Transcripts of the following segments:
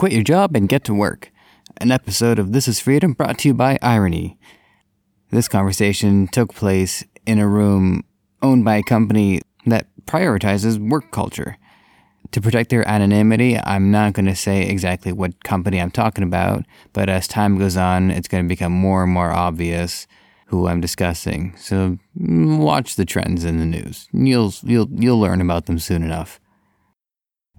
Quit your job and get to work. An episode of This is Freedom brought to you by Irony. This conversation took place in a room owned by a company that prioritizes work culture. To protect their anonymity, I'm not going to say exactly what company I'm talking about, but as time goes on, it's going to become more and more obvious who I'm discussing. So watch the trends in the news. You'll you'll you'll learn about them soon enough.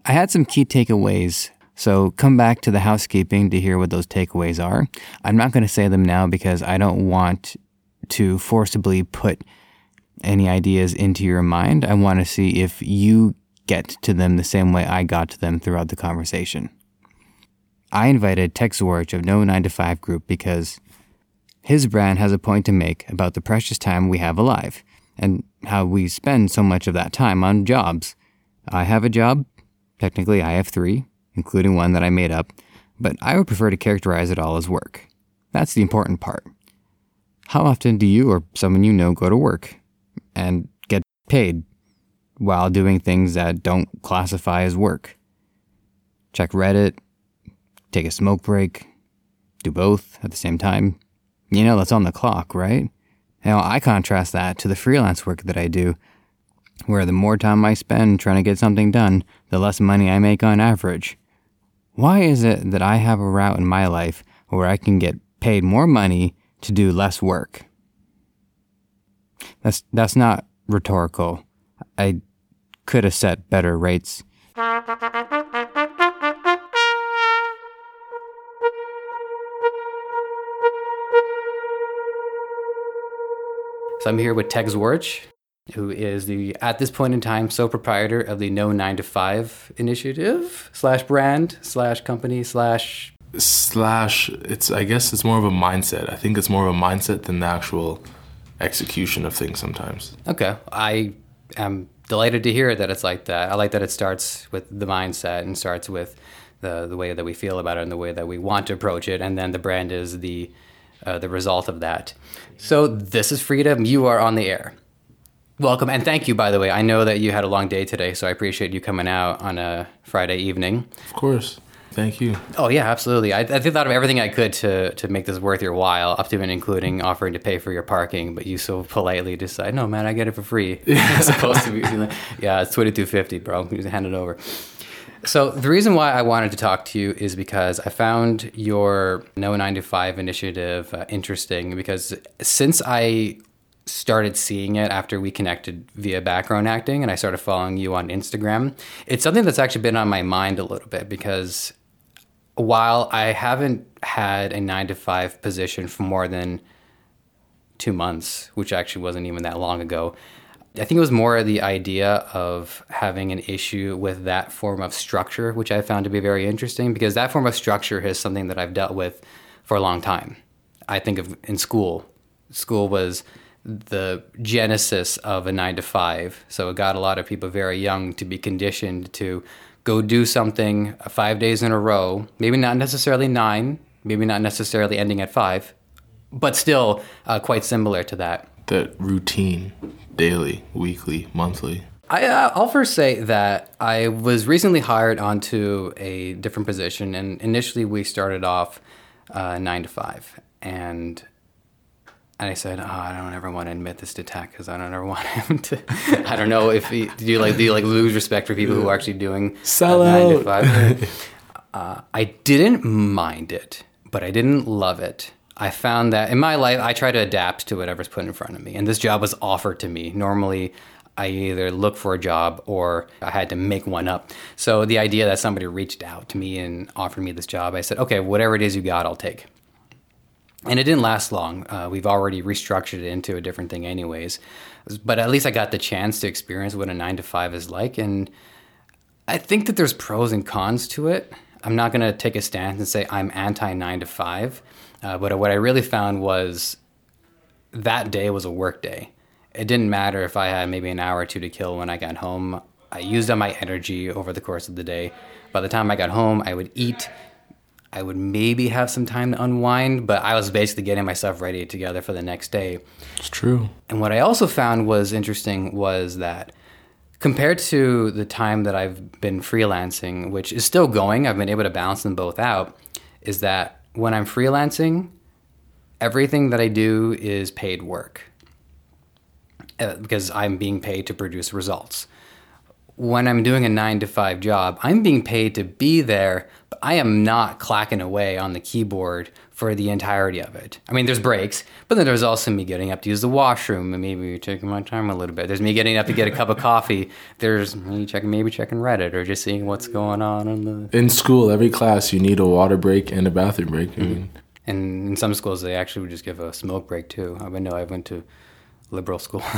I had some key takeaways, so come back to the housekeeping to hear what those takeaways are. I'm not going to say them now because I don't want to forcibly put any ideas into your mind. I want to see if you get to them the same way I got to them throughout the conversation. I invited Tech Zwarch of No 9 to 5 Group because his brand has a point to make about the precious time we have alive and how we spend so much of that time on jobs. I have a job. Technically, I have three, including one that I made up, but I would prefer to characterize it all as work. That's the important part. How often do you or someone you know go to work and get paid while doing things that don't classify as work? Check Reddit, take a smoke break, do both at the same time. You know, that's on the clock, right? Now, I contrast that to the freelance work that I do, where the more time I spend trying to get something done, the less money I make on average. Why is it that I have a route in my life where I can get paid more money to do less work? That's that's not rhetorical. I could have set better rates. So I'm here with Tech Zwarch, who is the at this point in time sole proprietor of the No Nine to Five initiative slash brand slash company slash slash it's i guess it's more of a mindset i think it's more of a mindset than the actual execution of things sometimes Okay. I am delighted to hear that it's like that. I like that it starts with the mindset and starts with the, the way that we feel about it and the way that we want to approach it. And then the brand is the, uh, the result of that. So this is Freedom. You are on the air. Welcome. And thank you, by the way. I know that you had a long day today, so I appreciate you coming out on a Friday evening. of course thank you Oh yeah, absolutely. I, I thought of everything I could to to make this worth your while, up to and including offering to pay for your parking. But you so politely decide, no, man, I get it for free. As opposed to be, like, yeah, it's twenty two fifty, bro. You just hand it over. So the reason why I wanted to talk to you is because I found your No Nine to Five initiative uh, interesting. Because since I started seeing it after we connected via background acting and I started following you on Instagram, it's something that's actually been on my mind a little bit because while I haven't had a nine to five position for more than two months, which actually wasn't even that long ago, I think it was more the idea of having an issue with that form of structure, which I found to be very interesting because that form of structure is something that I've dealt with for a long time. I think of in school. School was the genesis of a nine to five. So it got a lot of people very young to be conditioned to go do something five days in a row, maybe not necessarily nine, maybe not necessarily ending at five, but still uh, quite similar to that. that routine daily weekly monthly I, uh, I'll first say that I was recently hired onto a different position, and initially we started off uh, nine to five, and and I said, oh, I don't ever want to admit this to Tech because I don't ever want him to. I don't know if he, do you like do you like lose respect for people who are actually doing Sell uh, nine to out. five? uh, I didn't mind it, but I didn't love it. I found that in my life, I try to adapt to whatever's put in front of me. And this job was offered to me. Normally, I either look for a job or I had to make one up. So the idea that somebody reached out to me and offered me this job, I said, okay, whatever it is you got, I'll take. And it didn't last long. Uh, we've already restructured it into a different thing, anyways. But at least I got the chance to experience what a nine to five is like. And I think that there's pros and cons to it. I'm not going to take a stance and say I'm anti nine to five, uh, but what I really found was that day was a work day. It didn't matter if I had maybe an hour or two to kill when I got home. I used up my energy over the course of the day. By the time I got home, I would eat. I would maybe have some time to unwind, but I was basically getting myself ready together for the next day. it's true And what I also found was interesting was that compared to the time that I've been freelancing, which is still going, I've been able to balance them both out, is that when I'm freelancing, everything that I do is paid work uh, because I'm being paid to produce results. When I'm doing a nine to five job, I'm being paid to be there, but I am not clacking away on the keyboard for the entirety of it. I mean, there's breaks, but then there's also me getting up to use the washroom and maybe taking my time a little bit. There's me getting up to get a cup of coffee. There's me checking, maybe checking Reddit or just seeing what's going on in the. In school, every class you need a water break and a bathroom break. I mm-hmm. mean, And in some schools, they actually would just give a smoke break too. I know I went to liberal school.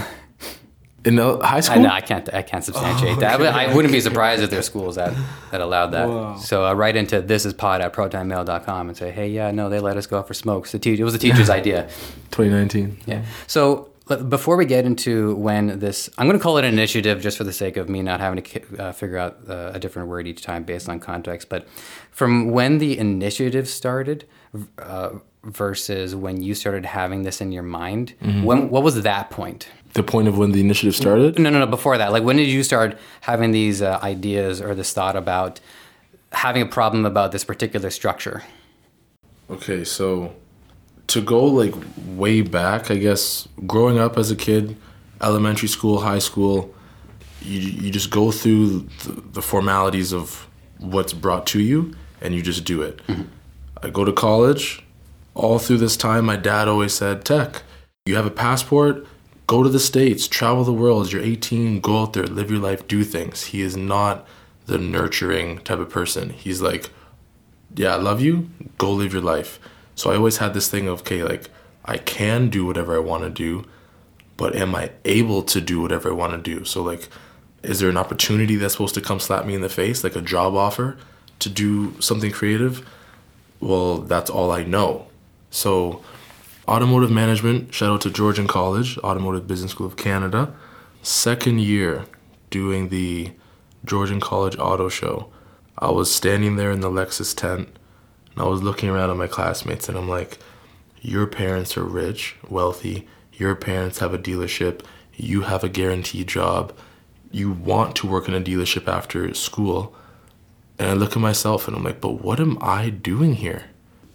in the high school. I know I can't I can't substantiate that. But I wouldn't be surprised if there's schools that, that allowed that. So I write into this is pod at protonmail.com and say, hey, yeah, no, they let us go out for smokes. The te- it was the teacher's idea. 2019. Yeah. So before we get into when this, I'm going to call it an initiative just for the sake of me not having to uh, figure out uh, a different word each time based on context. But from when the initiative started uh, versus when you started having this in your mind, when what was that point? The point of when the initiative started. No, no, no. Before that, like when did you start having these uh, ideas or this thought about having a problem about this particular structure? Okay, so to go like way back, I guess growing up as a kid, elementary school, high school, you you just go through the, the formalities of what's brought to you and you just do it. I go to college. All through this time, my dad always said, "Tech, you have a passport, go to the states, travel the world. You're 18, go out there, live your life, do things." He is not the nurturing type of person. He's like, yeah, I love you, go live your life. So I always had this thing of, okay, like, I can do whatever I want to do, but am I able to do whatever I want to do? So, like, is there an opportunity that's supposed to come slap me in the face, like a job offer to do something creative? Well, that's all I know. So, automotive management, shout out to Georgian College, Automotive Business School of Canada. Second year doing the Georgian College Auto Show. I was standing there in the Lexus tent and I was looking around at my classmates and I'm like, Your parents are rich, wealthy, your parents have a dealership, you have a guaranteed job, you want to work in a dealership after school. And I look at myself and I'm like, But what am I doing here?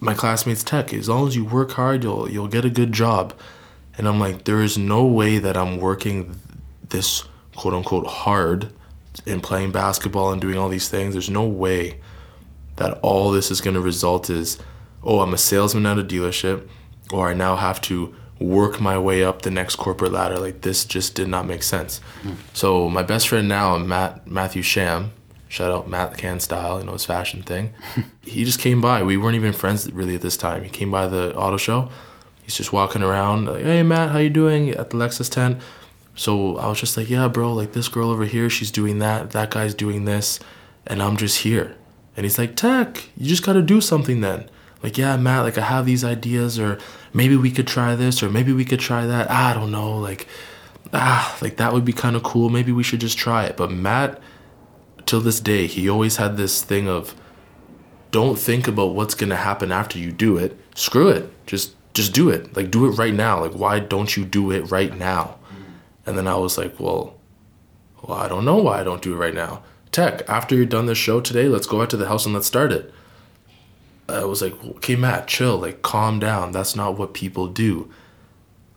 My classmates tech, as long as you work hard, you'll you'll get a good job. And I'm like, there is no way that I'm working this quote unquote hard in playing basketball and doing all these things. There's no way that all this is going to result is, oh, I'm a salesman at a dealership, or I now have to work my way up the next corporate ladder. Like this just did not make sense. Hmm. So my best friend now, Matt Matthew Sham, shout out Matt Can Style, you know his fashion thing. he just came by. We weren't even friends really at this time. He came by the auto show. He's just walking around like, hey Matt, how you doing at the Lexus tent? So I was just like, yeah, bro, like this girl over here, she's doing that. That guy's doing this, and I'm just here. And he's like, Tech, you just got to do something then. Like, yeah, Matt, like I have these ideas, or maybe we could try this, or maybe we could try that. I don't know, like, ah, like that would be kind of cool. Maybe we should just try it. But Matt, till this day, he always had this thing of, don't think about what's gonna happen after you do it. Screw it. Just just do it. Like do it right now. Like why don't you do it right now? And then I was like, well, well, I don't know why I don't do it right now. Tech, after you're done this show today, let's go out to the house and let's start it. I was like, okay, Matt, chill, like calm down. That's not what people do.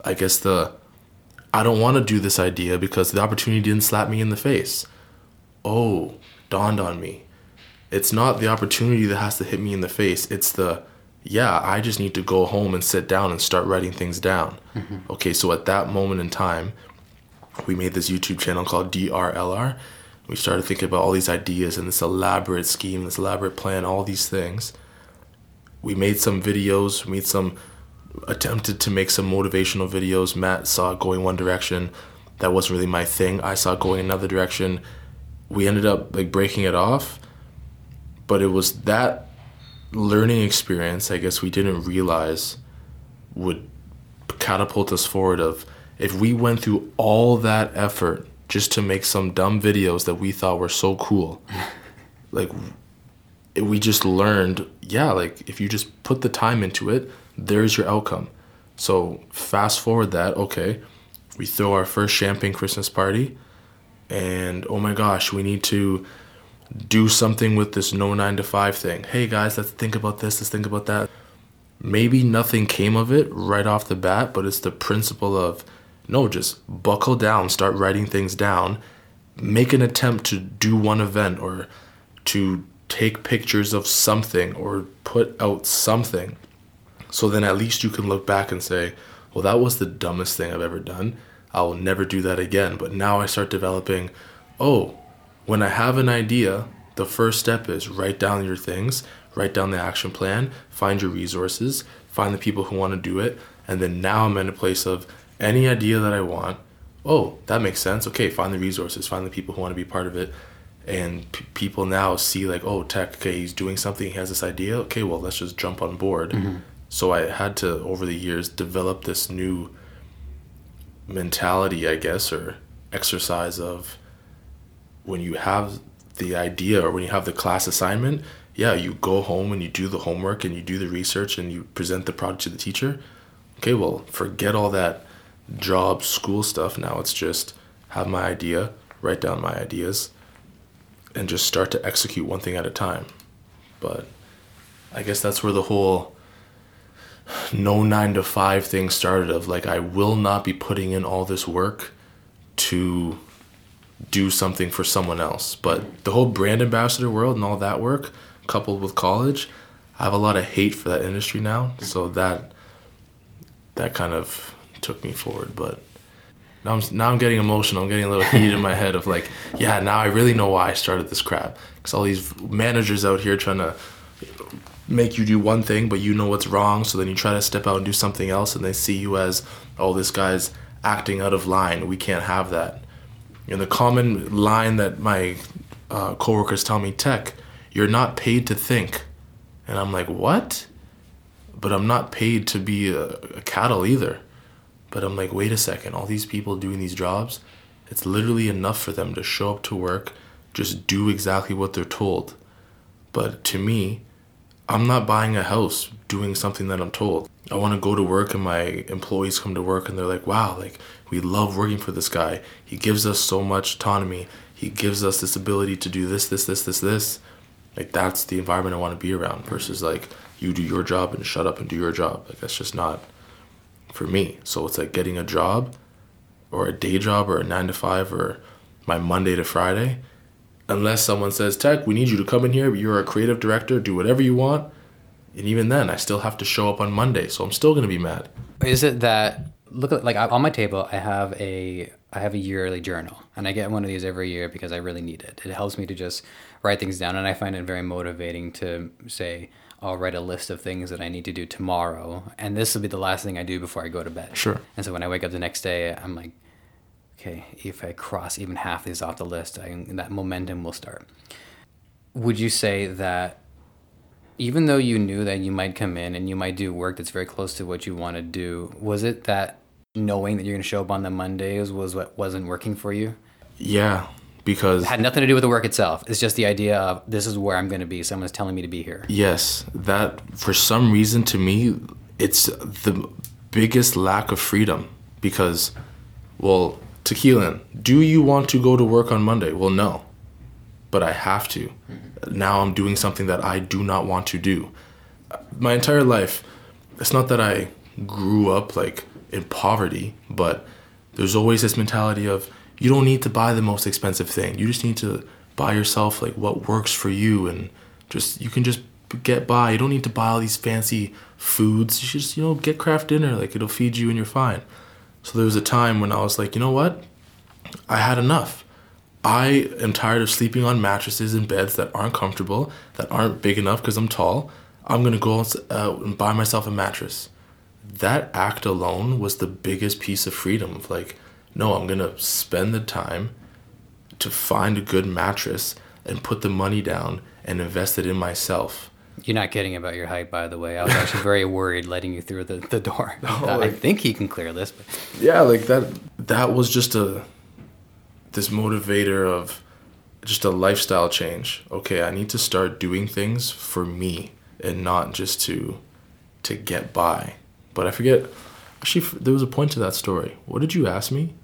I guess the I don't want to do this idea because the opportunity didn't slap me in the face. Oh, dawned on me. It's not the opportunity that has to hit me in the face. It's the yeah, I just need to go home and sit down and start writing things down. Mm-hmm. Okay, so at that moment in time, we made this YouTube channel called DRLR. We started thinking about all these ideas and this elaborate scheme, this elaborate plan, all these things. We made some videos, we made some attempted to make some motivational videos. Matt saw it going one direction. That wasn't really my thing. I saw it going another direction. We ended up like breaking it off. But it was that learning experience, I guess we didn't realize would catapult us forward of if we went through all that effort just to make some dumb videos that we thought were so cool like we just learned yeah like if you just put the time into it there's your outcome so fast forward that okay we throw our first champagne christmas party and oh my gosh, we need to do something with this no nine to five thing. Hey guys, let's think about this, let's think about that. Maybe nothing came of it right off the bat, but it's the principle of no, just buckle down, start writing things down, make an attempt to do one event or to take pictures of something or put out something. So then at least you can look back and say, well, that was the dumbest thing I've ever done. I will never do that again. But now I start developing, oh, when I have an idea, the first step is write down your things, write down the action plan, find your resources, find the people who want to do it. And then now I'm in a place of any idea that I want. Oh, that makes sense. Okay, find the resources, find the people who want to be part of it. And p- people now see, like, oh, tech, okay, he's doing something, he has this idea. Okay, well, let's just jump on board. Mm-hmm. So I had to, over the years, develop this new mentality, I guess, or exercise of when you have the idea or when you have the class assignment, yeah, you go home and you do the homework and you do the research and you present the project to the teacher. Okay, well, forget all that job, school stuff. Now it's just have my idea, write down my ideas, and just start to execute one thing at a time. But I guess that's where the whole no nine to five thing started of like I will not be putting in all this work to do something for someone else. But the whole brand ambassador world and all that work, coupled with college, I have a lot of hate for that industry now. So that that kind of took me forward. But now I'm now I'm getting emotional. I'm getting a little heat in my head of like, yeah, now I really know why I started this crap. Because all these managers out here trying to make you do one thing, but you know what's wrong. So then you try to step out and do something else, and they see you as, oh, this guy's acting out of line. We can't have that. And the common line that my uh, coworkers tell me, Tech, you're not paid to think. And I'm like, what? But I'm not paid to be a, a cattle either. But I'm like, wait a second, all these people doing these jobs, it's literally enough for them to show up to work, just do exactly what they're told. But to me, I'm not buying a house doing something that I'm told. I want to go to work and my employees come to work and they're like, wow, like we love working for this guy. He gives us so much autonomy. He gives us this ability to do this, this, this, this, this. Like that's the environment I want to be around versus like you do your job and shut up and do your job. Like that's just not for me. So it's like getting a job or a day job or a nine to five or my Monday to Friday unless someone says, Tech, we need you to come in here. You're a creative director. Do whatever you want. And even then, I still have to show up on Monday, so I'm still going to be mad. Is it that look like on my table? I have a I have a yearly journal, and I get one of these every year because I really need it. It helps me to just write things down, and I find it very motivating to say, I'll write a list of things that I need to do tomorrow, and this will be the last thing I do before I go to bed. Sure. And so when I wake up the next day, I'm like, okay, if I cross even half these off the list, I, that momentum will start. Would you say that even though you knew that you might come in and you might do work that's very close to what you want to do, was it that knowing that you're going to show up on the Mondays was what wasn't working for you? Yeah, because it had nothing to do with the work itself. It's just the idea of this is where I'm going to be. Someone's telling me to be here. Yes, that for some reason to me, it's the biggest lack of freedom because, well, Tequila, do you want to go to work on Monday? Well, no, but I have to. Mm-hmm. Now I'm doing something that I do not want to do. My entire life, it's not that I grew up like in poverty, but there's always this mentality of you don't need to buy the most expensive thing. You just need to buy yourself like what works for you and just you can just get by. You don't need to buy all these fancy foods. You just, you know, get Kraft Dinner like it'll feed you and you're fine. So there was a time when I was like, you know what? I had enough. I am tired of sleeping on mattresses and beds that aren't comfortable, that aren't big enough because I'm tall. I'm going to go out uh, and buy myself a mattress. That act alone was the biggest piece of freedom of like, no, I'm going to spend the time to find a good mattress and put the money down and invest it in myself you're not kidding about your height, by the way. I was actually very worried letting you through the, the door. Like, I think he can clear this. But. Yeah, like that. That was just a this motivator of just a lifestyle change. Okay, I need to start doing things for me and not just to to get by. But I forget. Actually, there was a point to that story. What did you ask me?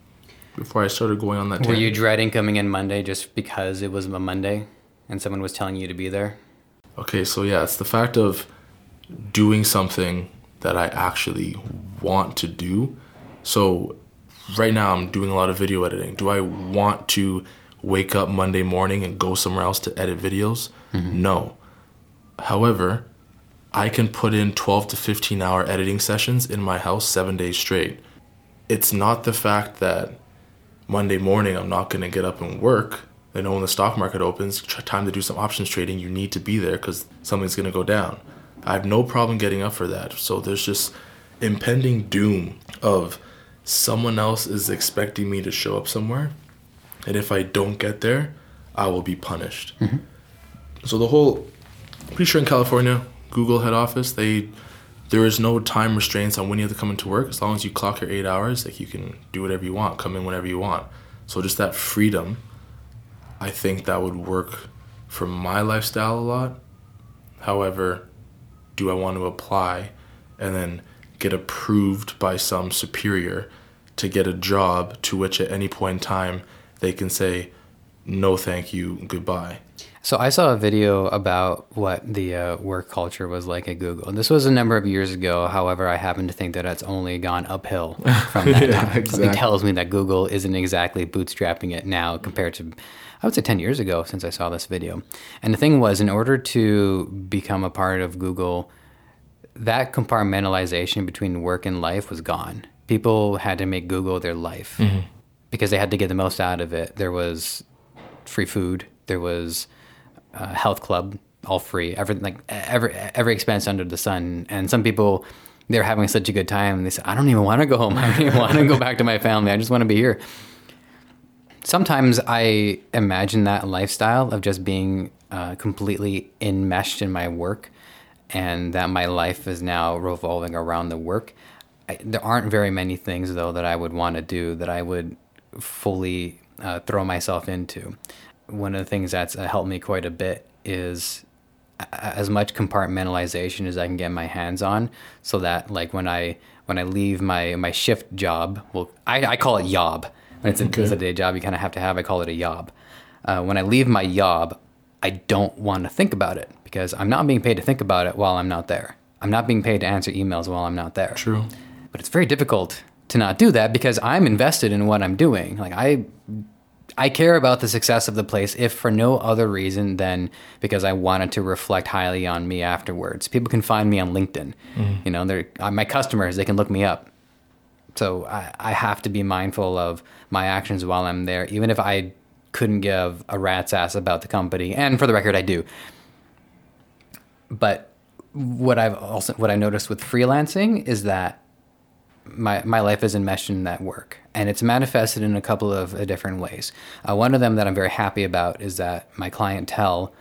before I started going on that. Were tangent. you dreading coming in Monday just because it was a Monday and someone was telling you to be there? Okay, so yeah, it's the fact of doing something that I actually want to do. So right now I'm doing a lot of video editing. Do I want to wake up Monday morning and go somewhere else to edit videos? Mm-hmm. No. However, I can put in 12 to 15 hour editing sessions in my house 7 days straight. It's not the fact that Monday morning I'm not going to get up and work. I know when the stock market opens, time to do some options trading, you need to be there because something's going to go down. I have no problem getting up for that. So there's just impending doom of someone else is expecting me to show up somewhere, and if I don't get there, I will be punished. Mm-hmm. So the whole, pretty sure in California, Google head office, they there is no time restraints on when you have to come into work. As long as you clock your eight hours, like you can do whatever you want, come in whenever you want. So just that freedom, I think that would work for my lifestyle a lot. However, do I want to apply and then get approved by some superior to get a job to which at any point in time they can say, no, thank you, goodbye. So I saw a video about what the uh, work culture was like at Google. This was a number of years ago. However, I happen to think that it's only gone uphill from that. Yeah, Something exactly. tells me that Google isn't exactly bootstrapping it now compared to, I would say, 10 years ago since I saw this video. And the thing was, in order to become a part of Google, that compartmentalization between work and life was gone. People had to make Google their life mm-hmm. because they had to get the most out of it. There was free food. There was a health club, all free. Every like every every expense under the sun. And some people they're having such a good time. They say, "I don't even want to go home. I don't even want to go back to my family. I just want to be here." Sometimes I imagine that lifestyle of just being uh, completely enmeshed in my work, and that my life is now revolving around the work. I, there aren't very many things though that I would want to do that I would fully uh, throw myself into. One of the things that's uh, helped me quite a bit is as much compartmentalization as I can get my hands on, so that like when I when I leave my my shift job, well, I, I call it yob. When it's a, it's a day job, you kind of have to have. I call it a yob. Uh, when I leave my yob, I don't want to think about it because I'm not being paid to think about it while I'm not there. I'm not being paid to answer emails while I'm not there. True. But it's very difficult to not do that because I'm invested in what I'm doing. Like I I care about the success of the place if for no other reason than because I wanted to reflect highly on me afterwards. People can find me on LinkedIn. You know, they're uh, my customers, they can look me up. So I, I have to be mindful of my actions while I'm there, even if I couldn't give a rat's ass about the company. And for the record, I do. But what I've also what I noticed with freelancing is that my my life is enmeshed in that work, and it's manifested in a couple of different ways. Uh, one of them that I'm very happy about is that my clientele,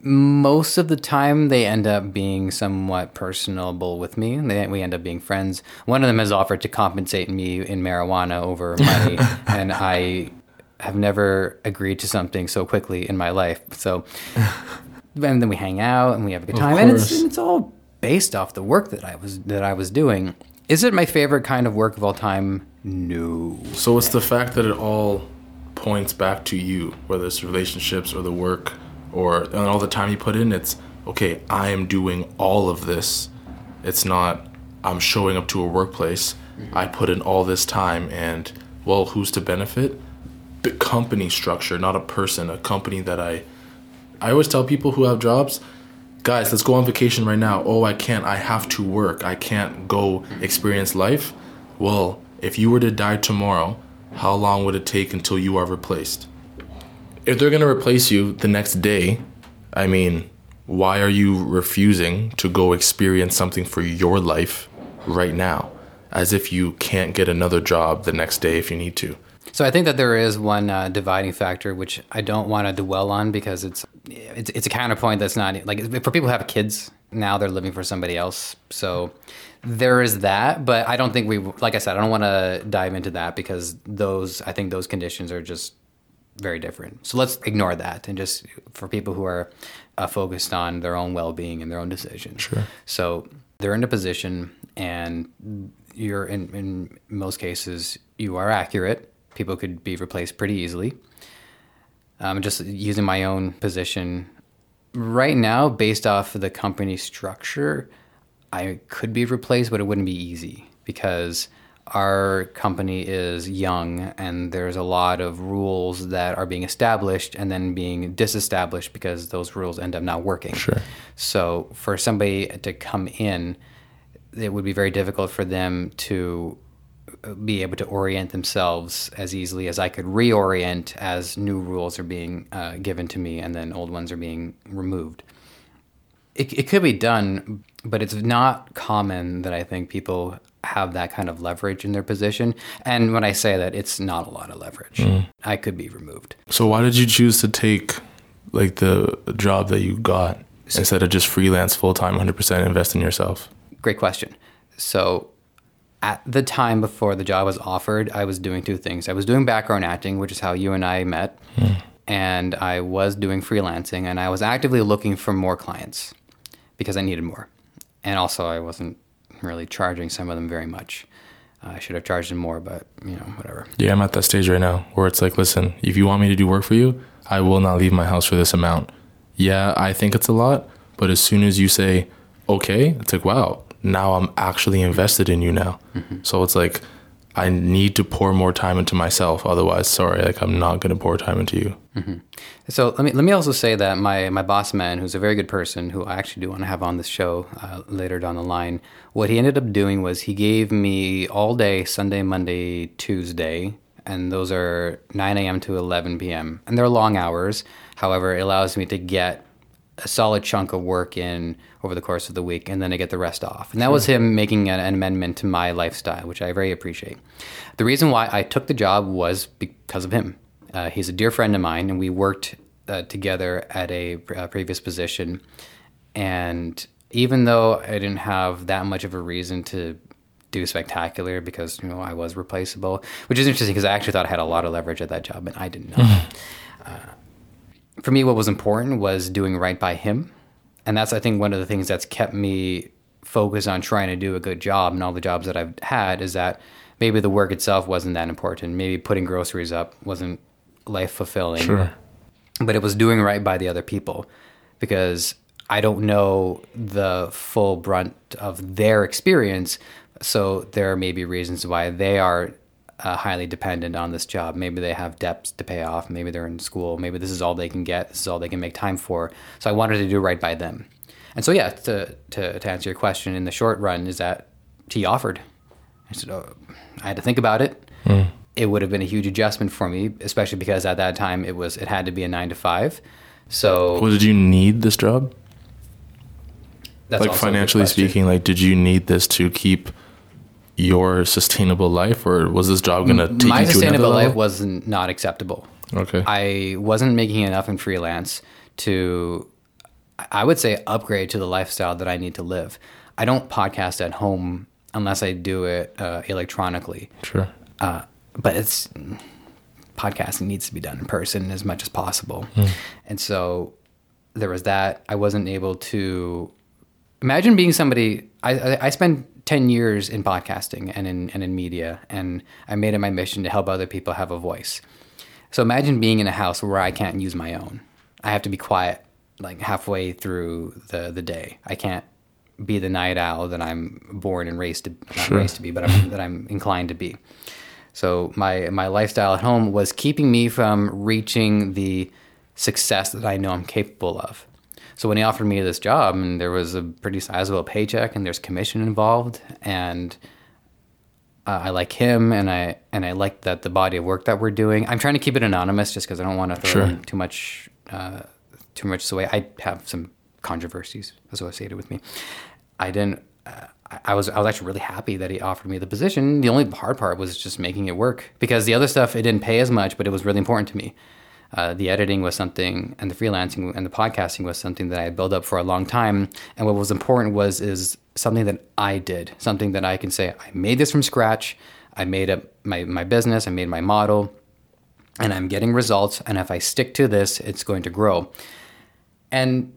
most of the time, they end up being somewhat personable with me. They, we end up being friends. One of them has offered to compensate me in marijuana over money, and I have never agreed to something so quickly in my life. So, and then we hang out and we have a good time, and it's it's all based off the work that I was that I was doing. Is it my favorite kind of work of all time? No. So it's the fact that it all points back to you, whether it's relationships or the work or and all the time you put in. It's okay. I am doing all of this. It's not I'm showing up to a workplace. Mm-hmm. I put in all this time, and well, who's to benefit? The company structure, not a person. A company that I. I always tell people who have jobs, guys, let's go on vacation right now. Oh, I can't. I have to work. I can't go mm-hmm. experience life. Well, if you were to die tomorrow, how long would it take until you are replaced? If they're going to replace you the next day, I mean, why are you refusing to go experience something for your life right now? As if you can't get another job the next day if you need to. So I think that there is one uh, dividing factor which I don't want to dwell on because it's it's it's a counterpoint that's not like for people who have kids now they're living for somebody else. So there is that, but I don't think we like I said I don't want to dive into that because those I think those conditions are just very different. So let's ignore that and just for people who are uh, focused on their own well-being and their own decisions. Sure. So they're in a position, and you're in in most cases you are accurate. people could be replaced pretty easily. Um, just using my own position right now, based off of the company structure, I could be replaced, but it wouldn't be easy because our company is young and there's a lot of rules that are being established and then being disestablished because those rules end up not working. Sure. So for somebody to come in, it would be very difficult for them to be able to orient themselves as easily as I could reorient as new rules are being uh, given to me and then old ones are being removed. It, it could be done, but it's not common that I think people have that kind of leverage in their position. And when I say that, it's not a lot of leverage. Mm. I could be removed. So why did you choose to take like the job that you got instead of just freelance full time, hundred percent invest in yourself? Great question. So, at the time before the job was offered, I was doing two things. I was doing background acting, which is how you and I met, mm. and I was doing freelancing, and I was actively looking for more clients because I needed more. And also, I wasn't really charging some of them very much. Uh, I should have charged them more, but you know, whatever. Yeah, I'm at that stage right now where it's like, listen, if you want me to do work for you, I will not leave my house for this amount. Yeah, I think it's a lot, but as soon as you say, okay, it's like, wow, now I'm actually invested in you now. So it's like, I need to pour more time into myself. Otherwise, sorry, like I'm not going to pour time into you. So let me let me also say that my my boss man, who's a very good person, who I actually do want to have on this show uh, later down the line, what he ended up doing was he gave me all day Sunday, Monday, Tuesday, and those are 9 a.m. to 11 p.m. and they're long hours. However, it allows me to get a solid chunk of work in over the course of the week, and then I get the rest off. And that was him making an, an amendment to my lifestyle, which I very appreciate. The reason why I took the job was because of him. Uh, he's a dear friend of mine, and we worked uh, together at a uh, previous position. And even though I didn't have that much of a reason to do spectacular because you know I was replaceable, which is interesting because I actually thought I had a lot of leverage at that job, and I did not. Uh, for me, what was important was doing right by him, and that's I think one of the things that's kept me focused on trying to do a good job. And all the jobs that I've had is that maybe the work itself wasn't that important. Maybe putting groceries up wasn't life fulfilling Sure. but it was doing right by the other people because I don't know the full brunt of their experience. So there may be reasons why they are uh, highly dependent on this job. Maybe they have debts to pay off. Maybe they're in school. Maybe this is all they can get. This is all they can make time for. So I wanted to do right by them. And so, yeah, to, to, to answer your question in the short run, is that he offered. I said, oh, I had to think about it it would have been a huge adjustment for me, especially because at that time it was it had to be a nine to five. So Well, did you need this job? that's like also a good financially speaking, like did you need this to keep your sustainable life, or was this job going to take my you to sustainable life level? was not acceptable. Okay. I wasn't making enough in freelance to, I would say, upgrade to the lifestyle that I need to live. I don't podcast at home unless I do it uh, electronically. sure. uh, but it's podcasting needs to be done in person as much as possible and so there was that i wasn't able to imagine being somebody i, I, I spent 10 years in podcasting and in, and in media and i made it my mission to help other people have a voice. So imagine being in a house where i can't use my own. I have to be quiet like halfway through the, the day. I can't be the night owl that i'm born and raised to not raised to be but I'm, that i'm inclined to be. So my my lifestyle at home was keeping me from reaching the success that I know I'm capable of. So when he offered me this job, and there was a pretty sizable paycheck, and there's commission involved, and uh, I like him, and I and I like that the body of work that we're doing. I'm trying to keep it anonymous, just because I don't want to throw Sure. too much uh, too much away. I have some controversies associated with me. I didn't. Uh, I- I was I was actually really happy that he offered me the position. The only hard part was just making it work because the other stuff it didn't pay as much, but it was really important to me. Uh, the editing was something, and the freelancing and the podcasting was something that I had built up for a long time. And what was important was is something that I did, something that I can say I made this from scratch. I made up my my business. I made my model, and I'm getting results. And if I stick to this, it's going to grow. And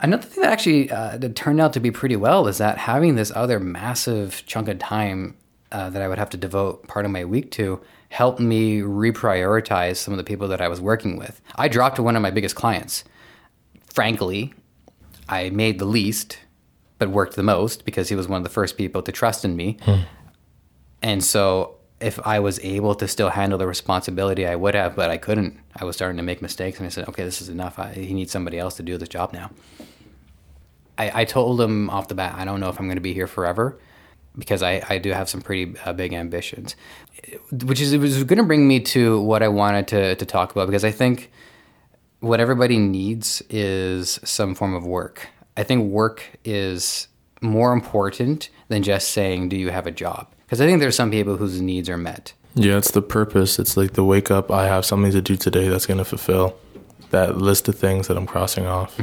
another thing that actually uh, that turned out to be pretty well is that having this other massive chunk of time uh, that I would have to devote part of my week to helped me reprioritize some of the people that I was working with. I dropped one of my biggest clients. Frankly, I made the least, but worked the most because he was one of the first people to trust in me. Hmm. And so if I was able to still handle the responsibility, I would have, but I couldn't. I was starting to make mistakes, and I said, "Okay, this is enough. I, he needs somebody else to do this job now." I, I told him off the bat, I don't know if I'm going to be here forever, because I, I do have some pretty uh, big ambitions, which is it was going to bring me to what I wanted to to talk about because I think what everybody needs is some form of work. I think work is more important than just saying, "Do you have a job?" Because I think there's some people whose needs are met. Yeah, it's the purpose. It's like the wake up. I have something to do today that's going to fulfill that list of things that I'm crossing off.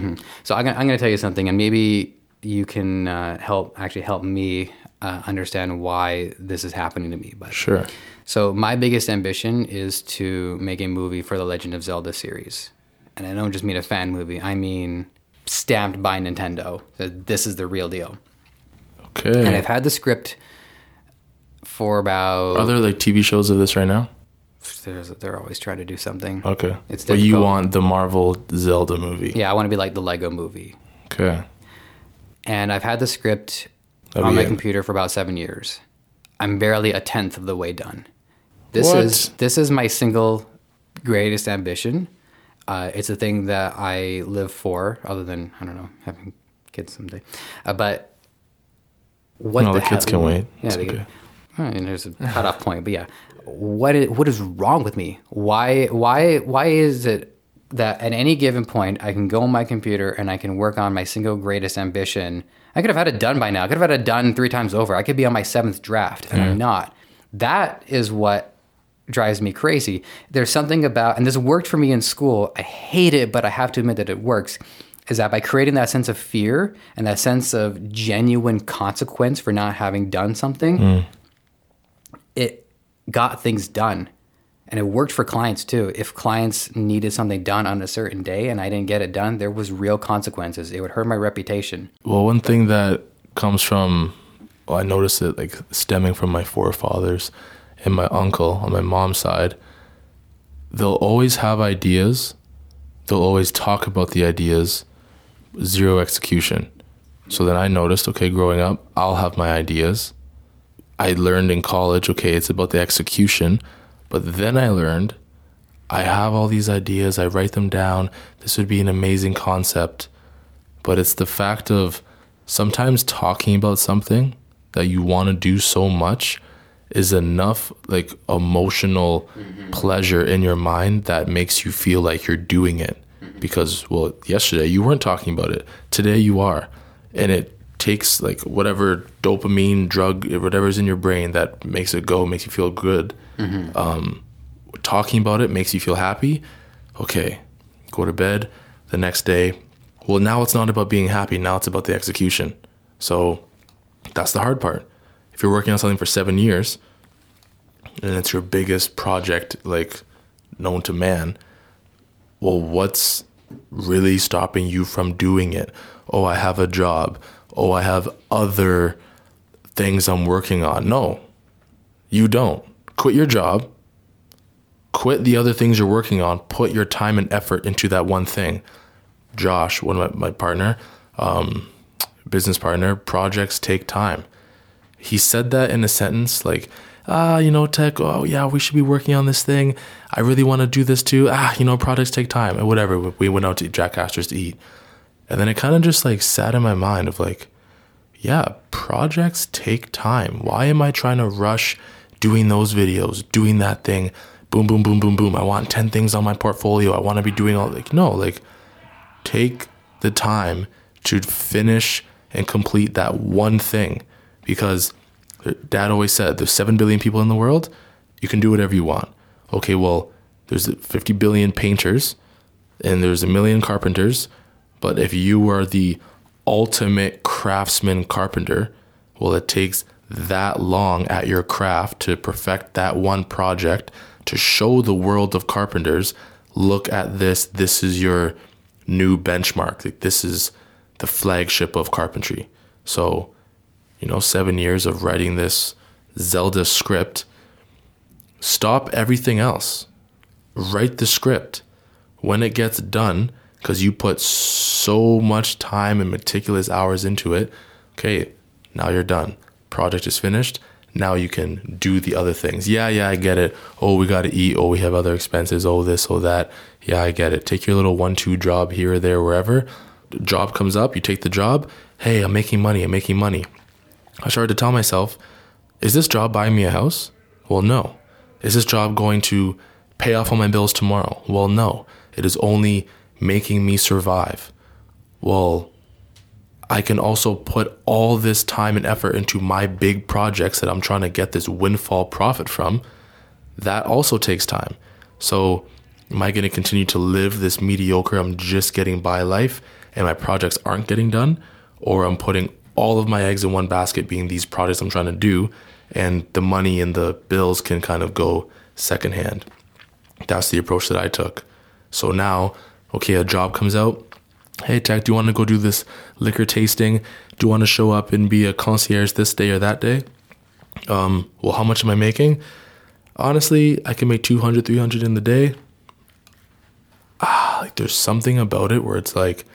So I'm gonna, I'm gonna tell you something, and maybe you can uh, help actually help me uh, understand why this is happening to me. But Sure. so my biggest ambition is to make a movie for the Legend of Zelda series, and I don't just mean a fan movie. I mean stamped by Nintendo. That this is the real deal. Okay. And I've had the script for about. Are there like TV shows of this right now? There's, they're always trying to do something. Okay. It's but you want the Marvel Zelda movie. Yeah, I want to be like the Lego movie. Okay. And I've had the script on my computer for about seven years. I'm barely a tenth of the way done. This What? is this is my single greatest ambition. Uh, it's a thing that I live for, other than I don't know having kids someday. Uh, but what No, the kids hell- can wait. Yeah, It's they okay. can- I mean, there's a cutoff point, but yeah, what is, what is wrong with me? Why why why is it that at any given point I can go on my computer and I can work on my single greatest ambition? I could have had it done by now. I could have had it done three times over. I could be on my seventh draft, and I'm mm. not. That is what drives me crazy. There's something about, and this worked for me in school. I hate it, but I have to admit that it works. Is that by creating that sense of fear and that sense of genuine consequence for not having done something, mm. it got things done. And it worked for clients too. If clients needed something done on a certain day and I didn't get it done, there was real consequences. It would hurt my reputation. Well, one thing that comes from, well, I noticed it like stemming from my forefathers and my uncle on my mom's side. They'll always have ideas. They'll always talk about the ideas, zero execution. So then I noticed, okay, growing up, I'll have my ideas. I learned in college, okay, it's about the execution. But then I learned I have all these ideas, I write them down. This would be an amazing concept. But it's the fact of sometimes talking about something that you want to do so much is enough like emotional mm-hmm. pleasure in your mind that makes you feel like you're doing it. Mm-hmm. Because well yesterday you weren't talking about it. Today you are. And it takes like whatever dopamine drug whatever's in your brain that makes it go makes you feel good um, talking about it makes you feel happy. Okay go to bed the next day. Well now it's not about being happy. Now it's about the execution. So that's the hard part. If you're working on something for seven years and it's your biggest project like known to man well what's really stopping you from doing it? Oh i have a job oh i have other things i'm working on. No you don't. Quit your job. Quit the other things you're working on. Put your time and effort into that one thing. Josh one of my, my partner um, business partner projects take time. He said that in a sentence like ah you know tech oh yeah we should be working on this thing. I really want to do this too. Ah you know projects take time. And whatever we went out to jack astor's to eat and then it kind of just like sat in my mind of like yeah projects take time. Why am i trying to rush doing those videos doing that thing? Boom boom boom boom boom. I want 10 things on my portfolio. I want to be doing all like no like take the time to finish and complete that one thing. Because uh, dad always said there's 7 billion people in the world. You can do whatever you want. Okay well there's 50 billion painters and there's a million carpenters but if you are the ultimate craftsman carpenter well it takes that long at your craft to perfect that one project to show the world of carpenters look at this this is your new benchmark this is the flagship of carpentry so you know 7 years of writing this Zelda script stop everything else. Write the script. When it gets done, because you put so much time and meticulous hours into it, okay, now you're done. Project is finished. Now you can do the other things. Yeah, yeah, I get it. Oh, we got to eat. Oh, we have other expenses. Oh, this, oh, that. Yeah, I get it. Take your little one, two job here or there, wherever. The job comes up, you take the job. Hey, I'm making money. I'm making money. I started to tell myself, is this job buying me a house? Well, no. Is this job going to pay off all my bills tomorrow? Well, no. It is only making me survive. Well, I can also put all this time and effort into my big projects that I'm trying to get this windfall profit from. That also takes time. So, am I going to continue to live this mediocre, I'm just getting by life and my projects aren't getting done? Or I'm putting all of my eggs in one basket, being these projects I'm trying to do, and the money and the bills can kind of go secondhand. That's the approach that I took. So now, okay, a job comes out. Hey, Tech, do you want to go do this liquor tasting? Do you want to show up and be a concierge this day or that day? Um, well, how much am I making? Honestly, I can make 200, 300 in the day. Ah, like there's something about it where it's like,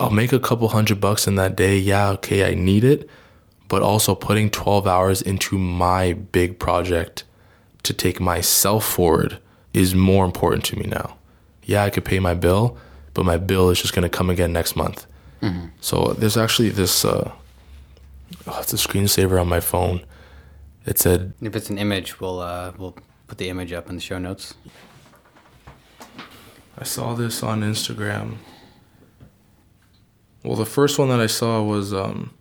I'll make a couple hundred bucks in that day. Yeah, okay, I need it. But also putting 12 hours into my big project to take myself forward is more important to me now. Yeah, I could pay my bill, but my bill is just going to come again next month. Mm-hmm. So there's actually this, uh, oh, it's a screensaver on my phone. It said, If it's an image, we'll, uh, we'll put the image up in the show notes. I saw this on Instagram. Well, the first one that I saw was um,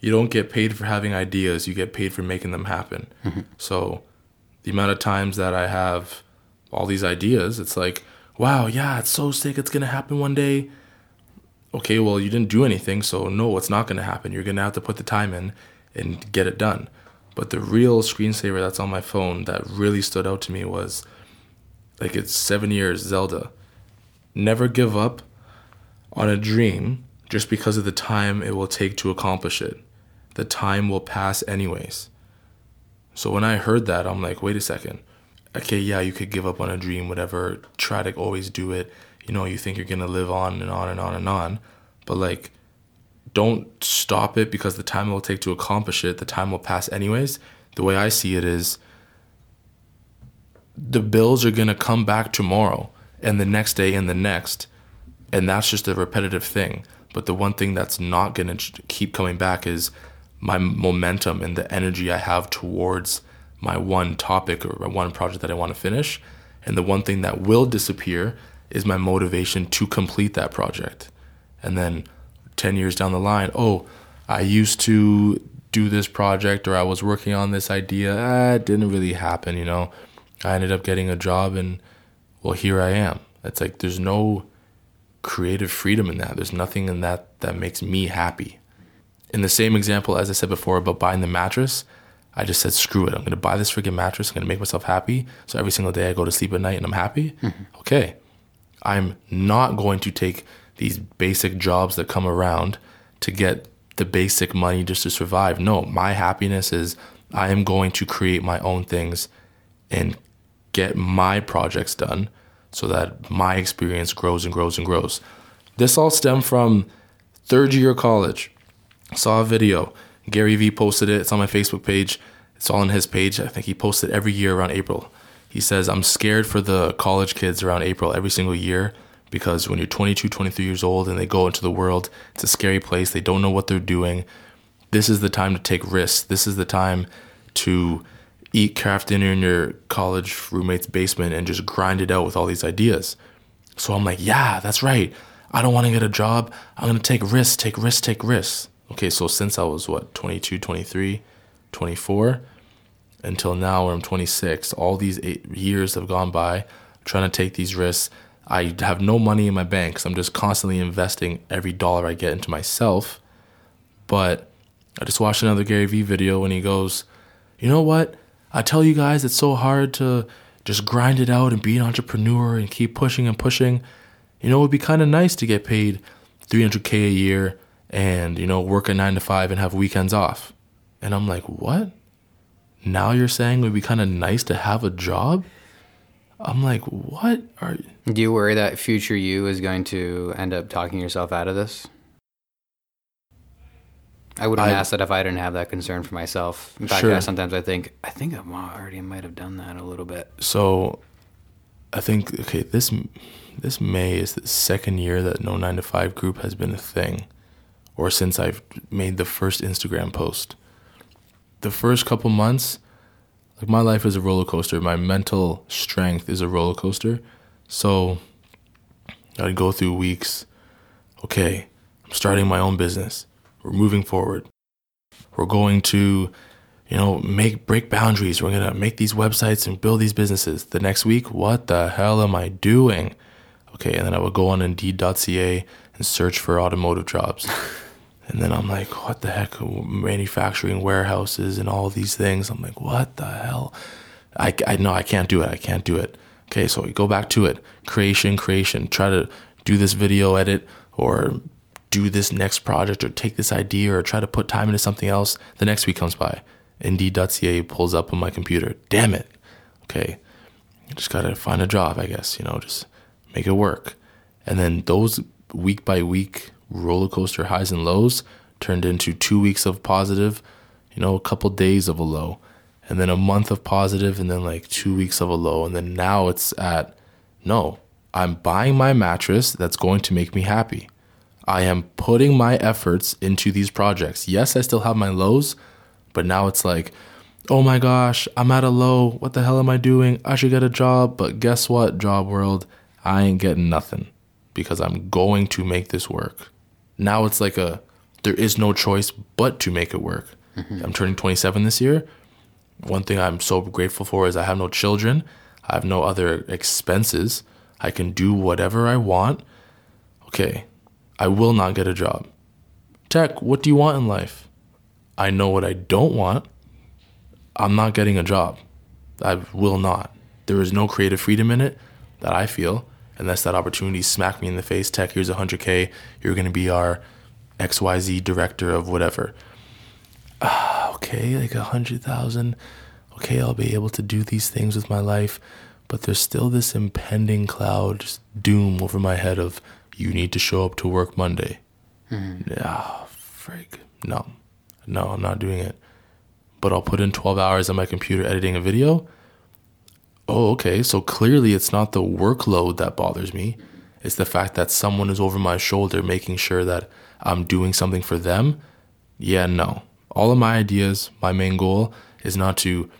you don't get paid for having ideas, you get paid for making them happen. Mm-hmm. So the amount of times that I have all these ideas, it's like, wow, yeah, it's so sick, it's gonna happen one day. Okay, well, you didn't do anything, so no, it's not gonna happen. You're gonna have to put the time in and get it done. But the real screensaver that's on my phone that really stood out to me was like it's seven years, Zelda. Never give up on a dream just because of the time it will take to accomplish it. The time will pass anyways. So when I heard that, I'm like, wait a second. Okay, yeah, you could give up on a dream, whatever, try to always do it. You know, you think you're going to live on and on and on and on. But like, don't stop it because the time it will take to accomplish it, the time will pass anyways. The way I see it is the bills are going to come back tomorrow and the next day and the next. And that's just a repetitive thing. But the one thing that's not going to keep coming back is my momentum and the energy I have towards my one topic or my one project that I want to finish. And the one thing that will disappear is my motivation to complete that project. And then 10 years down the line, oh, I used to do this project or I was working on this idea. Ah, it didn't really happen, you know. I ended up getting a job and well, here I am. It's like there's no creative freedom in that. There's nothing in that that makes me happy. In the same example as I said before about buying the mattress, I just said, screw it. I'm going to buy this freaking mattress. I'm going to make myself happy. So every single day I go to sleep at night and I'm happy. Mm-hmm. Okay. I'm not going to take these basic jobs that come around to get the basic money just to survive. No, my happiness is I am going to create my own things and get my projects done so that my experience grows and grows and grows. This all stemmed from third year college. Saw a video. Gary Vee posted it. It's on my Facebook page. It's all on his page. I think he posts it every year around April. He says, I'm scared for the college kids around April every single year because when you're 22, 23 years old and they go into the world, it's a scary place. They don't know what they're doing. This is the time to take risks. This is the time to eat Kraft Dinner in your college roommate's basement and just grind it out with all these ideas. So I'm like, yeah, that's right. I don't want to get a job. I'm going to take risks, take risks, take risks. Okay, so since I was what, 22, 23, 24, until now where I'm 26, all these eight years have gone by trying to take these risks. I have no money in my bank I'm just constantly investing every dollar I get into myself. But I just watched another Gary Vee video and he goes, you know what? I tell you guys, it's so hard to just grind it out and be an entrepreneur and keep pushing and pushing. You know, it would be kind of nice to get paid 300K a year and, you know, work a nine to five and have weekends off. And I'm like, what? now you're saying it would be kind of nice to have a job? I'm like, what are Do you worry that future you is going to end up talking yourself out of this? I wouldn't I- ask that if I didn't have that concern for myself. In fact, Sure. I, sometimes I think I think I already might have done that a little bit. so? I think okay, this this May is the second year that No Nine to Five Group has been a thing, or since I've made the first Instagram post. The first couple months, like my life is a roller coaster. My mental strength is a roller coaster. So I'd go through weeks. Okay, I'm starting my own business. We're moving forward. We're going to, you know, make break boundaries. We're gonna make these websites and build these businesses. The next week, what the hell am I doing? Okay, and then I would go on Indeed.ca and search for automotive jobs. And then I'm like, what the heck? Manufacturing warehouses and all these things. I'm like, what the hell? I, I know I can't do it. I can't do it. Okay, so go back to it. Creation, creation. Try to do this video edit or do this next project or take this idea or try to put time into something else. The next week comes by. Indeed.ca pulls up on my computer. Damn it. Okay, just gotta find a job, I guess, you know, just make it work. And then those week by week roller coaster highs and lows turned into two weeks of positive, you know, a couple days of a low, and then a month of positive, and then like two weeks of a low. And then now it's at no, I'm buying my mattress that's going to make me happy. I am putting my efforts into these projects. Yes, I still have my lows, but now it's like, oh my gosh, I'm at a low. What the hell am I doing? I should get a job. But guess what, job world? I ain't getting nothing because I'm going to make this work. Now it's like a, there is no choice but to make it work. Mm-hmm. I'm turning 27 this year. One thing I'm so grateful for is I have no children. I have no other expenses. I can do whatever I want. Okay, I will not get a job. Tech, what do you want in life? I know what I don't want. I'm not getting a job. I will not. There is no creative freedom in it that I feel unless that opportunity smack me in the face. Tech, here's 100K. You're going to be our XYZ director of whatever. Ah, okay, like a 100,000. Okay, I'll be able to do these things with my life. But there's still this impending cloud, just doom over my head of you need to show up to work Monday. Ah, frig. No, no, I'm not doing it. But I'll put in 12 hours on my computer editing a video. Oh, okay. So clearly it's not the workload that bothers me. It's the fact that someone is over my shoulder making sure that I'm doing something for them. Yeah, no. All of my ideas, my main goal is not to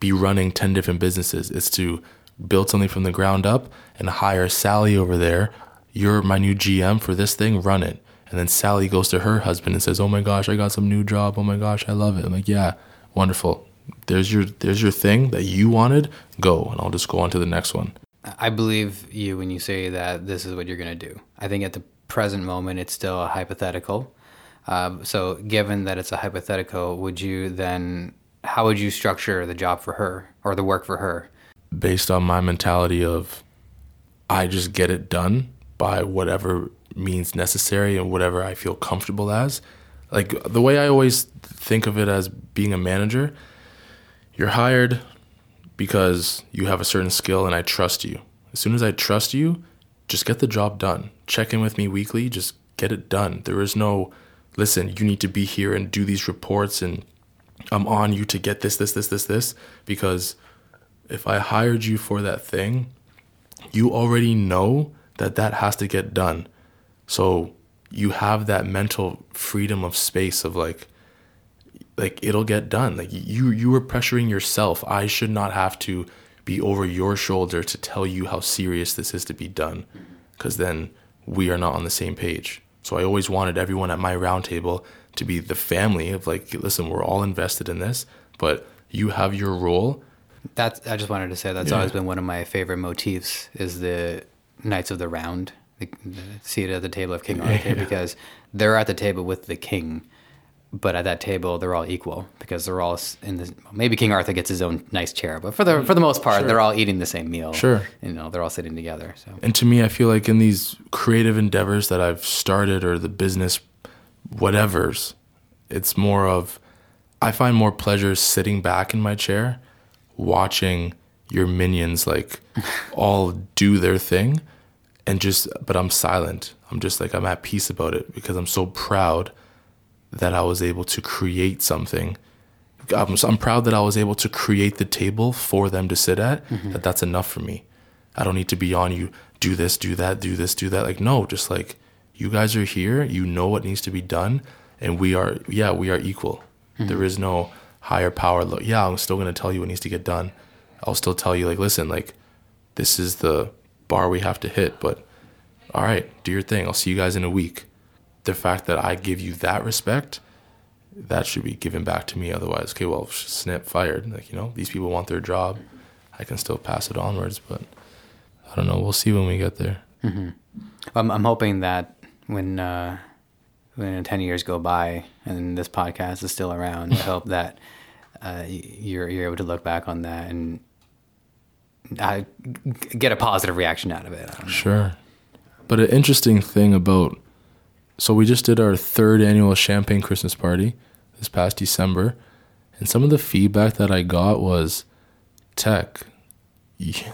be running 10 different businesses. It's to build something from the ground up and hire Sally over there. You're my new GM for this thing, run it. And then Sally goes to her husband and says, "Oh my gosh, I got some new job. Oh my gosh, I love it." I'm like, "Yeah, wonderful. There's your there's your thing that you wanted. Go." And I'll just go on to the next one. I believe you when you say that this is what you're going to do. I think at the present moment, it's still a hypothetical. Um, so, given that it's a hypothetical, would you then, how would you structure the job for her or the work for her? based on my mentality of I just get it done by whatever means necessary and whatever I feel comfortable as. Like the way I always think of it as being a manager, you're hired because you have a certain skill and I trust you. As soon as I trust you, just get the job done. Check in with me weekly, just get it done. There is no listen, you need to be here and do these reports and I'm on you to get this this this this this because if I hired you for that thing, you already know that that has to get done. So you have that mental freedom of space of like like it'll get done. Like you you were pressuring yourself. I should not have to be over your shoulder to tell you how serious this is to be done cuz then we are not on the same page. So I always wanted everyone at my round table to be the family of like listen, we're all invested in this, but you have your role That's, I just wanted to say that's Yeah. always been one of my favorite motifs is the Knights of the Round, the, the seated at the table of King Arthur, because they're at the table with the king, but at that table they're all equal because they're all in the. Maybe King Arthur gets his own nice chair, but for the for the most part, they're all eating the same meal. Sure. you know they're all sitting together. So And to me, I feel like in these creative endeavors that I've started or the business whatevers, it's more of I find more pleasure sitting back in my chair, watching your minions like all do their thing, and just. But I'm silent. I'm just like I'm at peace about it because I'm so proud that I was able to create something. I'm, I'm proud that I was able to create the table for them to sit at. Mm-hmm. That that's enough for me. I don't need to be on you. Do this, do that, do this, do that. Like no, just like you guys are here. You know what needs to be done, and we are. Yeah, we are equal. Mm-hmm. There is no higher power. Yeah, I'm still gonna tell you what needs to get done. I'll still tell you like, listen, like this is the bar we have to hit. But all right, do your thing. I'll see you guys in a week. The fact that I give you that respect, that should be given back to me. Otherwise, okay, well, snip, fired. Like you know, these people want their job. I can still pass it onwards, but I don't know. We'll see when we get there. I'm, I'm hoping that when uh, when ten years go by and this podcast is still around, I hope that uh, you're you're able to look back on that and uh, g- get a positive reaction out of it. I. Sure. But an interesting thing about so we just did our third annual champagne Christmas party this past December, and some of the feedback that I got was tech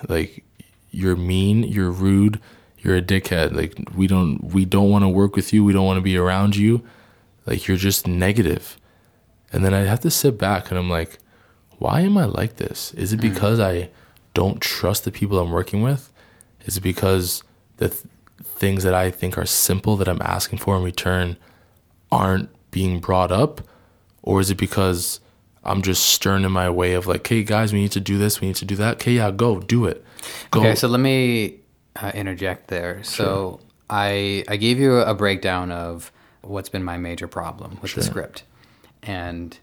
like you're mean, you're rude, you're a dickhead. Like we don't we don't want to work with you, we don't want to be around you. Like you're just negative. And then I have to sit back and I'm like, why am I like this? Is it mm. because I don't trust the people I'm working with? Is it because the th- things that I think are simple that I'm asking for in return aren't being brought up? Or is it because I'm just stern in my way of like, hey guys, we need to do this, we need to do that. Okay, yeah, go do it. Go. Okay, so let me uh, interject there. So I I gave you a breakdown of what's been my major problem with the script, and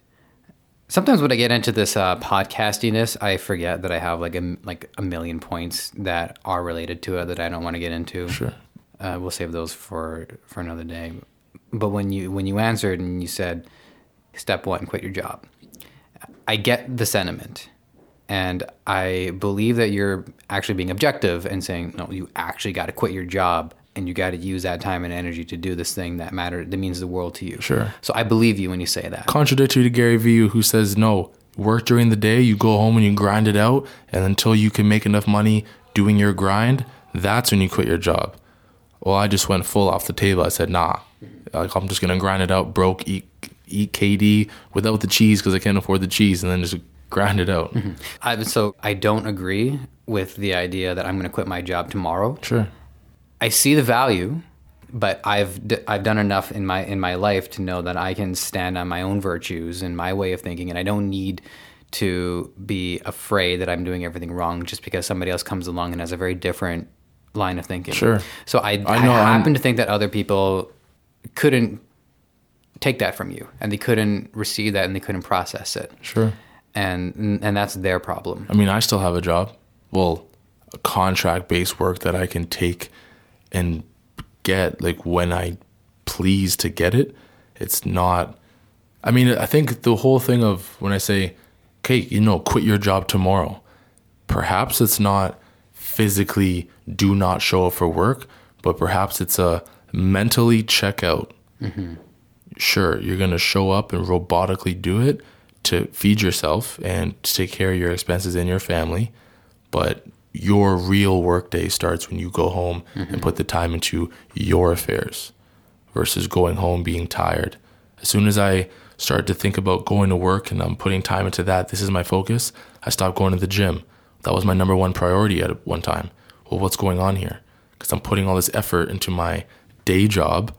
sometimes when I get into this uh, podcastiness, I forget that I have like a like a million points that are related to it that I don't want to get into. Sure. Uh, we'll save those for for another day. But when you when you answered and you said, "Step one, quit your job," I get the sentiment, and I believe that you're actually being objective and saying, "No, you actually got to quit your job." And you got to use that time and energy to do this thing that matter that means the world to you. Sure. So I believe you when you say that. contradictory to Gary Vee, who says no, work during the day, you go home and you grind it out, and until you can make enough money doing your grind, that's when you quit your job. Well, I just went full off the table. I said, nah, like I'm just gonna grind it out, broke, eat eat KD without the cheese because I can't afford the cheese, and then just grind it out. Mm-hmm. I, so I don't agree with the idea that I'm going to quit my job tomorrow. Sure. I see the value, but I've d- I've done enough in my in my life to know that I can stand on my own virtues and my way of thinking, and I don't need to be afraid that I'm doing everything wrong just because somebody else comes along and has a very different line of thinking. Sure. So I, I, I know, I'm- happen to think that other people couldn't take that from you, and they couldn't receive that, and they couldn't process it, Sure. and and that's their problem. I mean, I still have a job. Well, a contract based work that I can take and get like when I please to get it. It's not, I mean, I think the whole thing of when I say, okay, you know, quit your job tomorrow, perhaps it's not physically do not show up for work, but perhaps it's a mentally check out. Mm-hmm. Sure, you're going to show up and robotically do it to feed yourself and to take care of your expenses and your family, but your real workday starts when you go home and mm-hmm. put the time into your affairs versus going home being tired. As soon as I start to think about going to work and I'm putting time into that, this is my focus, I stop going to the gym. That was my number one priority at one time. Well, what's going on here? Because I'm putting all this effort into my day job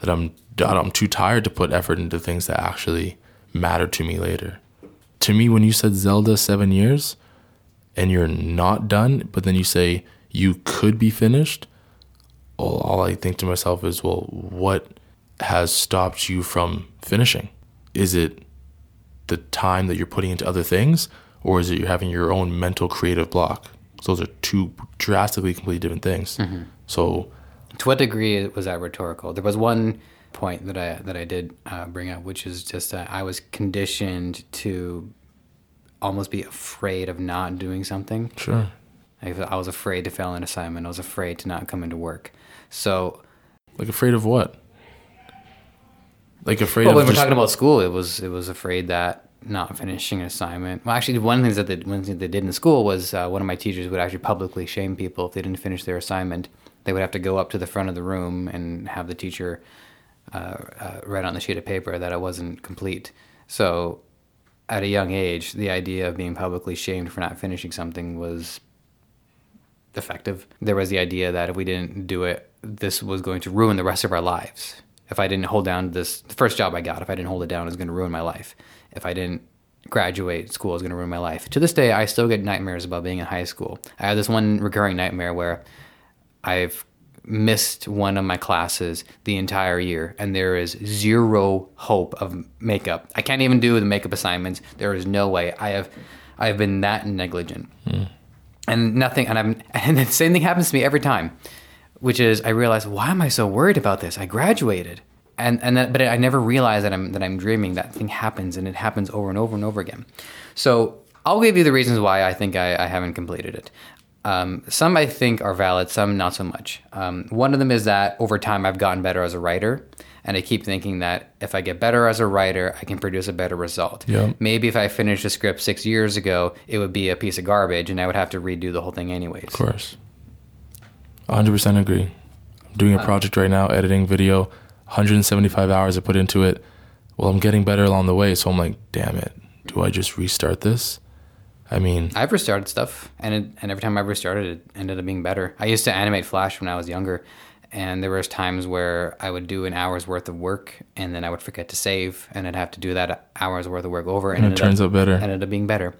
that I'm I'm too tired to put effort into things that actually matter to me later. To me, when you said Zelda seven years and you're not done, but then you say you could be finished, all, all I think to myself is, well, what has stopped you from finishing? Is it the time that you're putting into other things, or is it you're having your own mental creative block? So Those are two drastically completely different things. So, To what degree was that rhetorical? There was one point that I that I did uh, bring up, which is just that I was conditioned to almost be afraid of not doing something. sure. Like, I was afraid to fail an assignment. I was afraid to not come into work. So, Like afraid of what? Like afraid well, of when we're talking about school, it was it was afraid that not finishing an assignment. Well, actually, one of the things that they, one thing they did in school was uh, one of my teachers would actually publicly shame people if they didn't finish their assignment. They would have to go up to the front of the room and have the teacher uh, uh, write on the sheet of paper that it wasn't complete. So, at a young age, the idea of being publicly shamed for not finishing something was effective. There was the idea that if we didn't do it, this was going to ruin the rest of our lives. If I didn't hold down this, the first job I got, if I didn't hold it down, it was going to ruin my life. If I didn't graduate school, is going to ruin my life. To this day, I still get nightmares about being in high school. I have this one recurring nightmare where I've missed one of my classes the entire year and there is zero hope of makeup. I can't even do the makeup assignments. There is no way. I have I have been that negligent. Hmm. And nothing and I'm and the same thing happens to me every time, which is I realize why am I so worried about this? I graduated. And and that, but I never realize that I'm that I'm dreaming that thing happens and it happens over and over and over again. So I'll give you the reasons why I think I, I haven't completed it. Um, some I think are valid, some not so much. Um, one of them is that over time I've gotten better as a writer, and I keep thinking that if I get better as a writer, I can produce a better result. Yeah. Maybe if I finished a script six years ago, it would be a piece of garbage, and I would have to redo the whole thing anyways. Of course. 100% agree. I'm doing a project right now, editing video, 175 hours I put into it. Well, I'm getting better along the way, so I'm like, damn it. Do I just restart this? I mean, I've restarted stuff, and it, and every time I've restarted, it ended up being better. I used to animate Flash when I was younger, and there was times where I would do an hour's worth of work, and then I would forget to save, and I'd have to do that hour's worth of work over, and, And it turns up, out better. Ended up being better.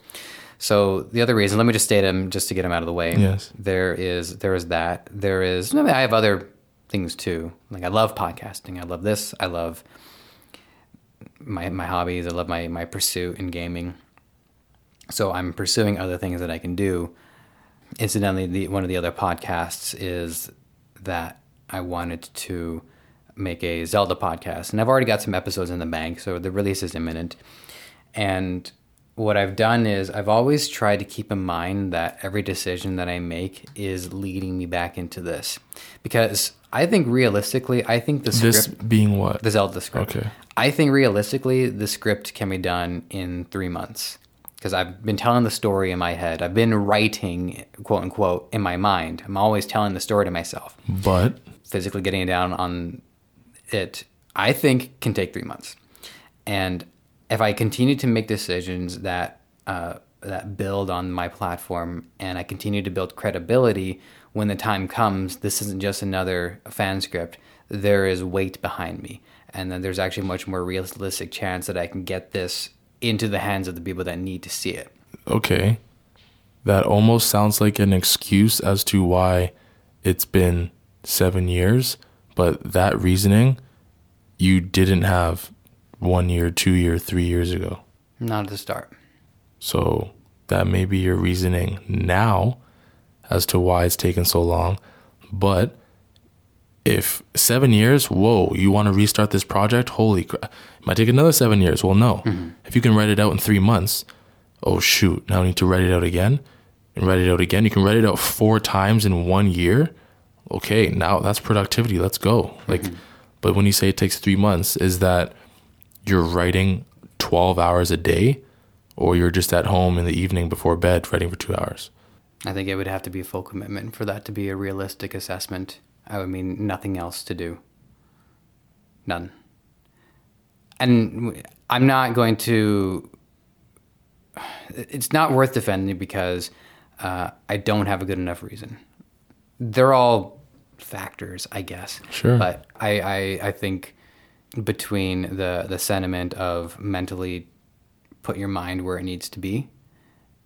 So the other reason, let me just state them just to get them out of the way. Yes. There is there is that. There is. I, mean, I have other things too. Like I love podcasting. I love this. I love my my hobbies. I love my my pursuit in gaming. So I'm pursuing other things that I can do. Incidentally, the, one of the other podcasts is that I wanted to make a Zelda podcast, and I've already got some episodes in the bank, so the release is imminent. And what I've done is I've always tried to keep in mind that every decision that I make is leading me back into this, because I think realistically, I think the this script, being what? the Zelda script, Okay. I think realistically, the script can be done in three months because I've been telling the story in my head. I've been writing, quote unquote, in my mind. I'm always telling the story to myself. But Physically getting it down on it, I think, can take three months. And if I continue to make decisions that uh, that build on my platform, and I continue to build credibility, when the time comes, this isn't just another fan script. There is weight behind me, and then there's actually much more realistic chance that I can get this into the hands of the people that need to see it. okay, that almost sounds like an excuse as to why it's been seven years, but that reasoning you didn't have one year, two year, three years ago. Not at the start. So that may be your reasoning now as to why it's taken so long. But if seven years, whoa, you want to restart this project? Holy crap. It might take another seven years. Well, no. Mm-hmm. If you can write it out in three months, oh, shoot, now I need to write it out again and write it out again. You can write it out four times in one year. Okay, now that's productivity. Let's go. Like, mm-hmm. but when you say it takes three months, is that you're writing 12 hours a day or you're just at home in the evening before bed writing for two hours? I think it would have to be a full commitment for that to be a realistic assessment. I would mean nothing else to do. None. And I'm not going to. It's not worth defending because uh, I don't have a good enough reason. They're all factors, I guess. Sure. But I, I, I think between the, the sentiment of mentally put your mind where it needs to be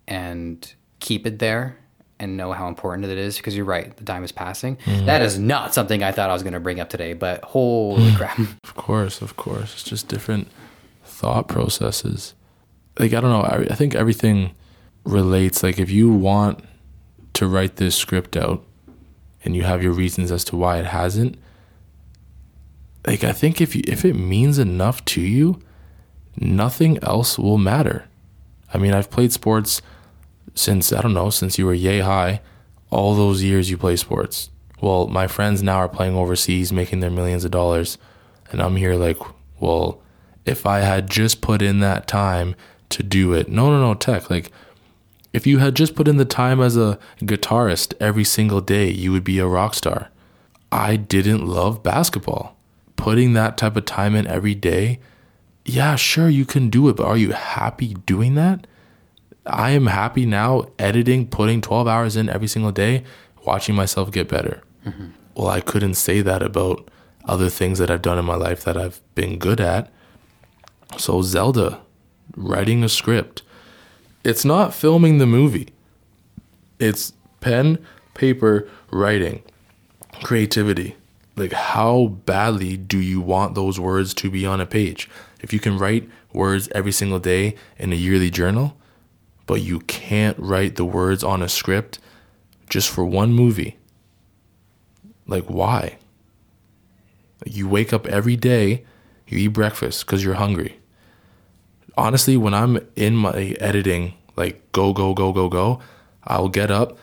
and keep it there and know how important it is because you're right the time is passing mm-hmm. That is not something i thought i was going to bring up today but holy mm. crap Of course, of course. It's just different thought processes. Like, I don't know. I, I think everything relates. Like, if you want to write this script out and you have your reasons as to why it hasn't, like, I think if, you, if it means enough to you, nothing else will matter. I mean, I've played sports since, I don't know, since you were yay high. All those years you play sports. Well, my friends now are playing overseas, making their millions of dollars. And I'm here like, well, if I had just put in that time to do it. No, no, no, tech. Like, if you had just put in the time as a guitarist every single day, you would be a rock star. I didn't love basketball. Putting that type of time in every day, yeah, sure, you can do it, but are you happy doing that? I am happy now editing, putting 12 hours in every single day, watching myself get better. Mm-hmm. Well, I couldn't say that about other things that I've done in my life that I've been good at. So, Zelda, writing a script, it's not filming the movie, it's pen, paper, writing, creativity. Like, how badly do you want those words to be on a page? If you can write words every single day in a yearly journal, but you can't write the words on a script just for one movie, like, why? You wake up every day, you eat breakfast because you're hungry honestly, when I'm in my editing, like go, go, go, go, go, I'll get up.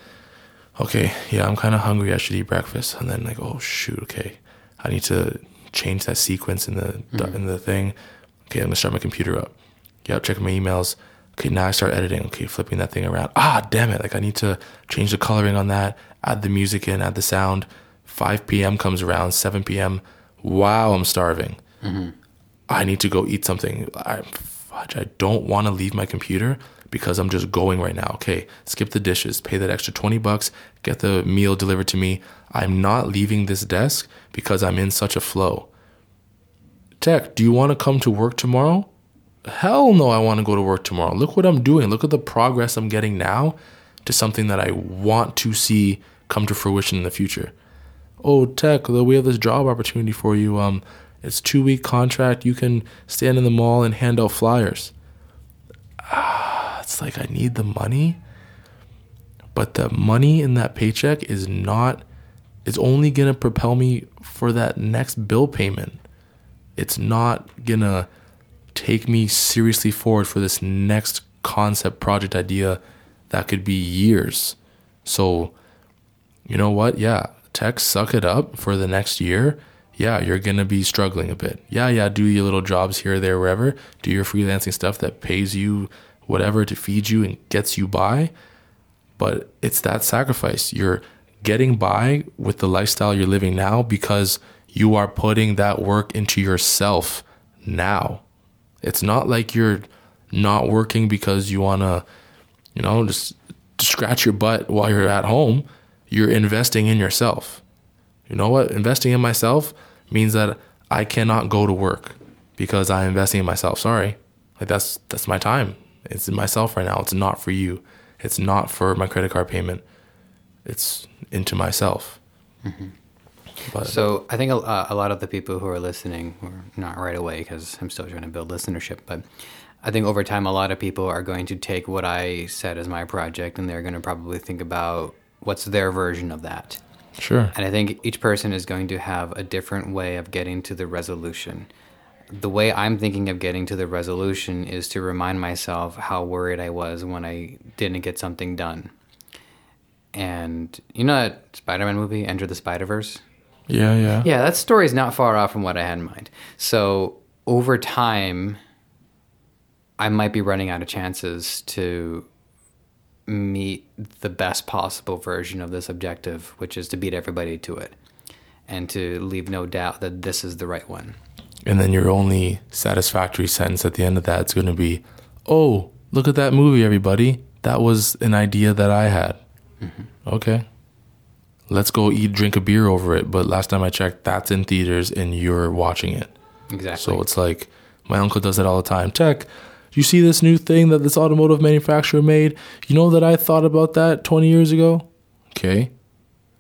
Okay, yeah, I'm kind of hungry. I should eat breakfast. And then like, oh shoot, okay, I need to change that sequence in the mm. in the thing. Okay, I'm gonna start my computer up. Yeah, checking my emails. Okay, now I start editing. Okay, flipping that thing around. Ah, damn it! Like I need to change the coloring on that. Add the music in. Add the sound. 5 p.m. comes around. 7 p.m. Wow, I'm starving. Mm-hmm. I need to go eat something. I fudge, I don't want to leave my computer because I'm just going right now. Okay, skip the dishes, pay that extra 20 bucks, get the meal delivered to me. I'm not leaving this desk because I'm in such a flow. Tech, do you want to come to work tomorrow? Hell no, I want to go to work tomorrow. Look what I'm doing. Look at the progress I'm getting now to something that I want to see come to fruition in the future. Oh, Tech, we have this job opportunity for you. Um, it's two week contract. You can stand in the mall and hand out flyers. Ah, it's like I need the money, but the money in that paycheck is not. It's only gonna propel me for that next bill payment. It's not gonna take me seriously forward for this next concept project idea that could be years. So, you know what? Yeah, tech suck it up for the next year yeah, you're going to be struggling a bit. Yeah, yeah, do your little jobs here, there, wherever. Do your freelancing stuff that pays you whatever to feed you and gets you by. But it's that sacrifice. You're getting by with the lifestyle you're living now because you are putting that work into yourself now. It's not like you're not working because you want to, you know, just scratch your butt while you're at home. You're investing in yourself. You know what? Investing in myself means that I cannot go to work because I'm investing in myself. Sorry. Like that's that's my time. It's myself right now. It's not for you. It's not for my credit card payment. It's into myself. Mm-hmm. But, so I think a, a, lot of the people who are listening, or not right away because I'm still trying to build listenership, but I think over time a lot of people are going to take what I said as my project and they're going to probably think about what's their version of that. Sure. And I think each person is going to have a different way of getting to the resolution. The way I'm thinking of getting to the resolution is to remind myself how worried I was when I didn't get something done. And you know that Spider Man movie, Enter the Spider Verse? Yeah, yeah. Yeah, that story is not far off from what I had in mind. So over time, I might be running out of chances to meet the best possible version of this objective, which is to beat everybody to it and to leave no doubt that this is the right one. And then your only satisfactory sentence at the end of that is going to be, oh, look at that movie, everybody. That was an idea that I had. Mm-hmm. Okay. Let's go eat, drink a beer over it. But last time I checked, that's in theaters and you're watching it. Exactly. So it's like my uncle does it all the time. Tech, you see this new thing that this automotive manufacturer made? You know that I thought about that 20 years ago? Okay.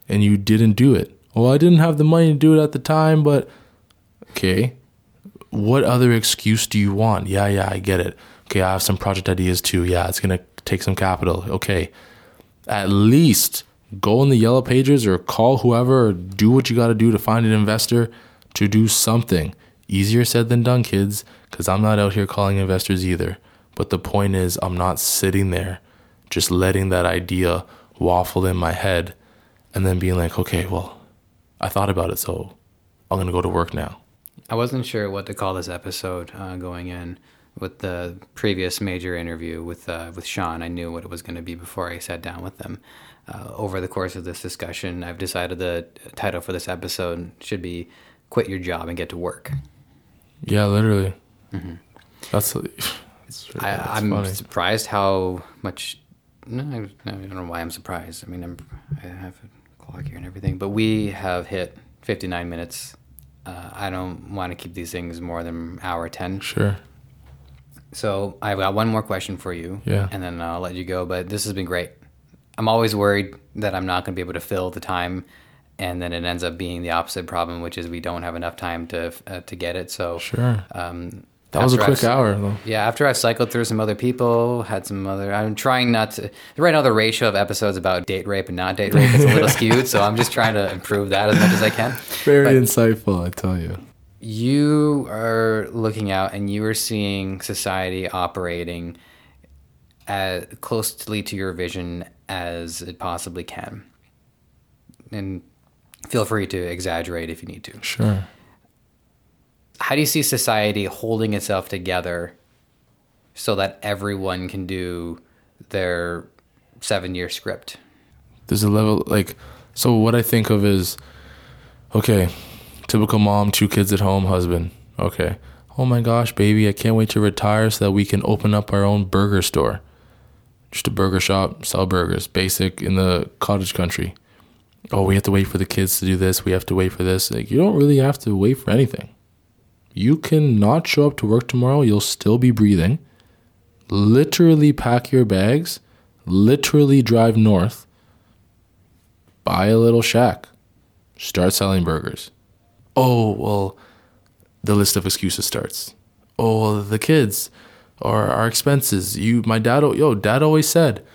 And you didn't do it. Well, I didn't have the money to do it at the time, but okay. What other excuse do you want? Yeah, yeah, I get it. Okay, I have some project ideas too. Yeah, it's going to take some capital. Okay. At least go in the yellow pages or call whoever or do what you got to do to find an investor to do something. Easier said than done, kids because I'm not out here calling investors either. But the point is, I'm not sitting there just letting that idea waffle in my head and then being like, okay, well, I thought about it, so I'm going to go to work now. I wasn't sure what to call this episode uh, going in, with the previous major interview with uh, with Sean. I knew what it was going to be before I sat down with them. Uh, over the course of this discussion, I've decided the title for this episode should be "Quit Your Job and Get to Work." Yeah, literally. That's. It's, I, that's I'm funny. surprised how much. No, I, no, I don't know why I'm surprised. I mean, I'm, I have a clock here and everything, but we have hit 59 minutes. Uh, I don't want to keep these things more than hour 10. Sure. So I've got one more question for you. Yeah. And then I'll let you go. But this has been great. I'm always worried that I'm not going to be able to fill the time, and then it ends up being the opposite problem, which is we don't have enough time to uh, to get it. So Sure. um, That was a quick I've- hour though. yeah, after I've cycled through some other people, had some other. I'm trying not to. Right now, the ratio of episodes about date rape and not date rape is a little skewed, so I'm just trying to improve that as much as I can. Very But- insightful, I tell you. You are looking out and you are seeing society operating as closely to your vision as it possibly can. And feel free to exaggerate if you need to. Sure. How do you see society holding itself together so that everyone can do their seven year script? There's a level like so what I think of is okay, typical mom, two kids at home, husband. Okay. Oh my gosh, baby, I can't wait to retire so that we can open up our own burger store. Just a burger shop, sell burgers, basic in the cottage country. Oh, we have to wait for the kids to do this, we have to wait for this. Like you don't really have to wait for anything. You can not show up to work tomorrow, you'll still be breathing. Literally pack your bags, literally drive north buy a little shack, start selling burgers. Oh, well, the list of excuses starts. Oh, well, the kids or our expenses. You, my dad, yo, dad always said,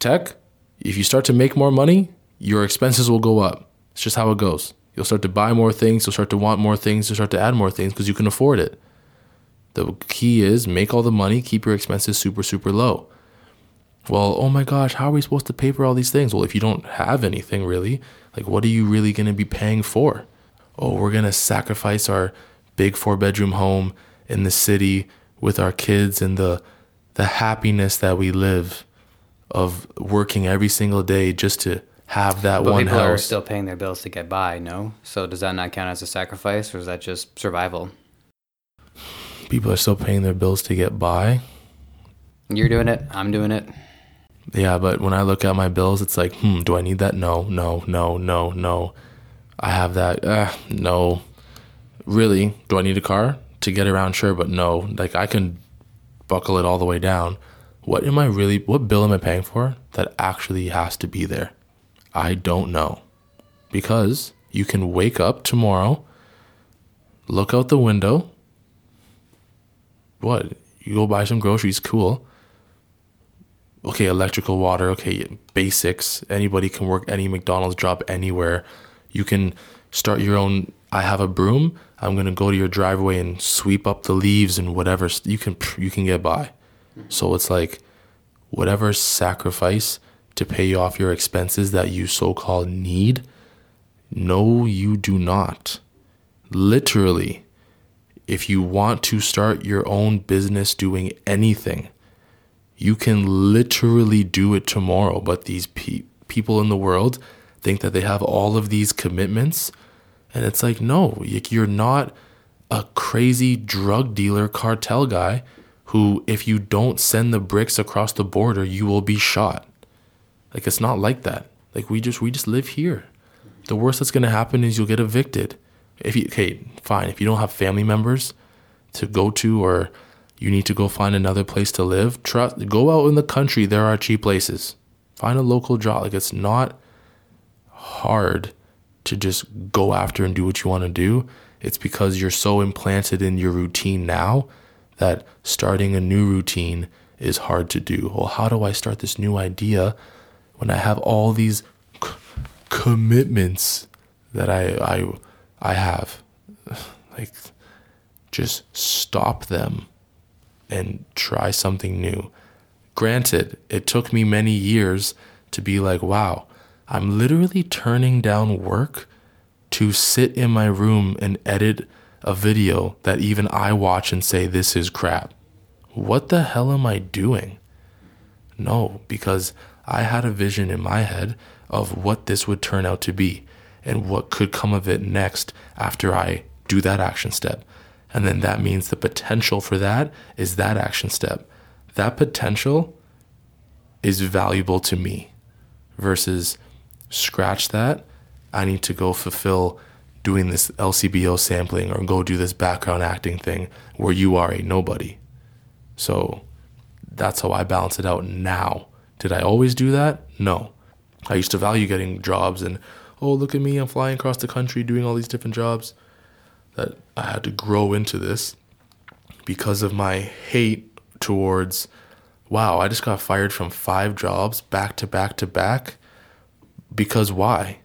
tech, if you start to make more money, your expenses will go up. It's just how it goes. You'll start to buy more things, you'll start to want more things, you'll start to add more things because you can afford it. The key is make all the money, keep your expenses super, super low well, oh my gosh, how are we supposed to pay for all these things? Well, if you don't have anything really, like what are you really going to be paying for? Oh, we're going to sacrifice our big four bedroom home in the city with our kids and the the happiness that we live of working every single day just to have that But one people are still paying their bills to get by, no? So does that not count as a sacrifice or is that just survival? People are still paying their bills to get by. You're doing it, I'm doing it. Yeah, but when I look at my bills, it's like, hmm, do I need that? No, no, no, no, no. I have that. Uh, no. Really? Do I need a car to get around? Sure, but no. Like I can buckle it all the way down. What am I really? What bill am I paying for that actually has to be there? I don't know, because you can wake up tomorrow, look out the window. What? You go buy some groceries, cool okay, electrical, water, okay, basics. Anybody can work any McDonald's job anywhere. You can start your own. I have a broom. I'm gonna go to your driveway and sweep up the leaves and whatever. You can you can get by. So it's like whatever sacrifice to pay off your expenses that you so called need. No, you do not. Literally, if you want to start your own business doing anything, you can literally do it tomorrow. But these pe- people in the world think that they have all of these commitments. And it's like, no, you're not a crazy drug dealer cartel guy who, if you don't send the bricks across the border, you will be shot. Like, it's not like that. Like, we just, we just live here. The worst that's to happen is you'll get evicted. If you, okay, fine. If you don't have family members to go to or you need to go find another place to live, trust go out in the country. There are cheap places. Find a local job. Like it's not hard to just go after and do what you want to do. It's because you're so implanted in your routine now that starting a new routine is hard to do. Well, how do I start this new idea when I have all these c- commitments that I I I have? Like just stop them and try something new. Granted, it took me many years to be like, wow, I'm literally turning down work to sit in my room and edit a video that even I watch and say, this is crap. what the hell am I doing? No, because I had a vision in my head of what this would turn out to be and what could come of it next after I do that action step. And then that means the potential for that is that action step. That potential is valuable to me versus scratch that. I need to go fulfill doing this LCBO sampling or go do this background acting thing where you are a nobody. So that's how I balance it out now. Did I always do that? No. I used to value getting jobs and, oh, look at me, I'm flying across the country doing all these different jobs. That I had to grow into this because of my hate towards, wow, I just got fired from five jobs back to back to back. Because why?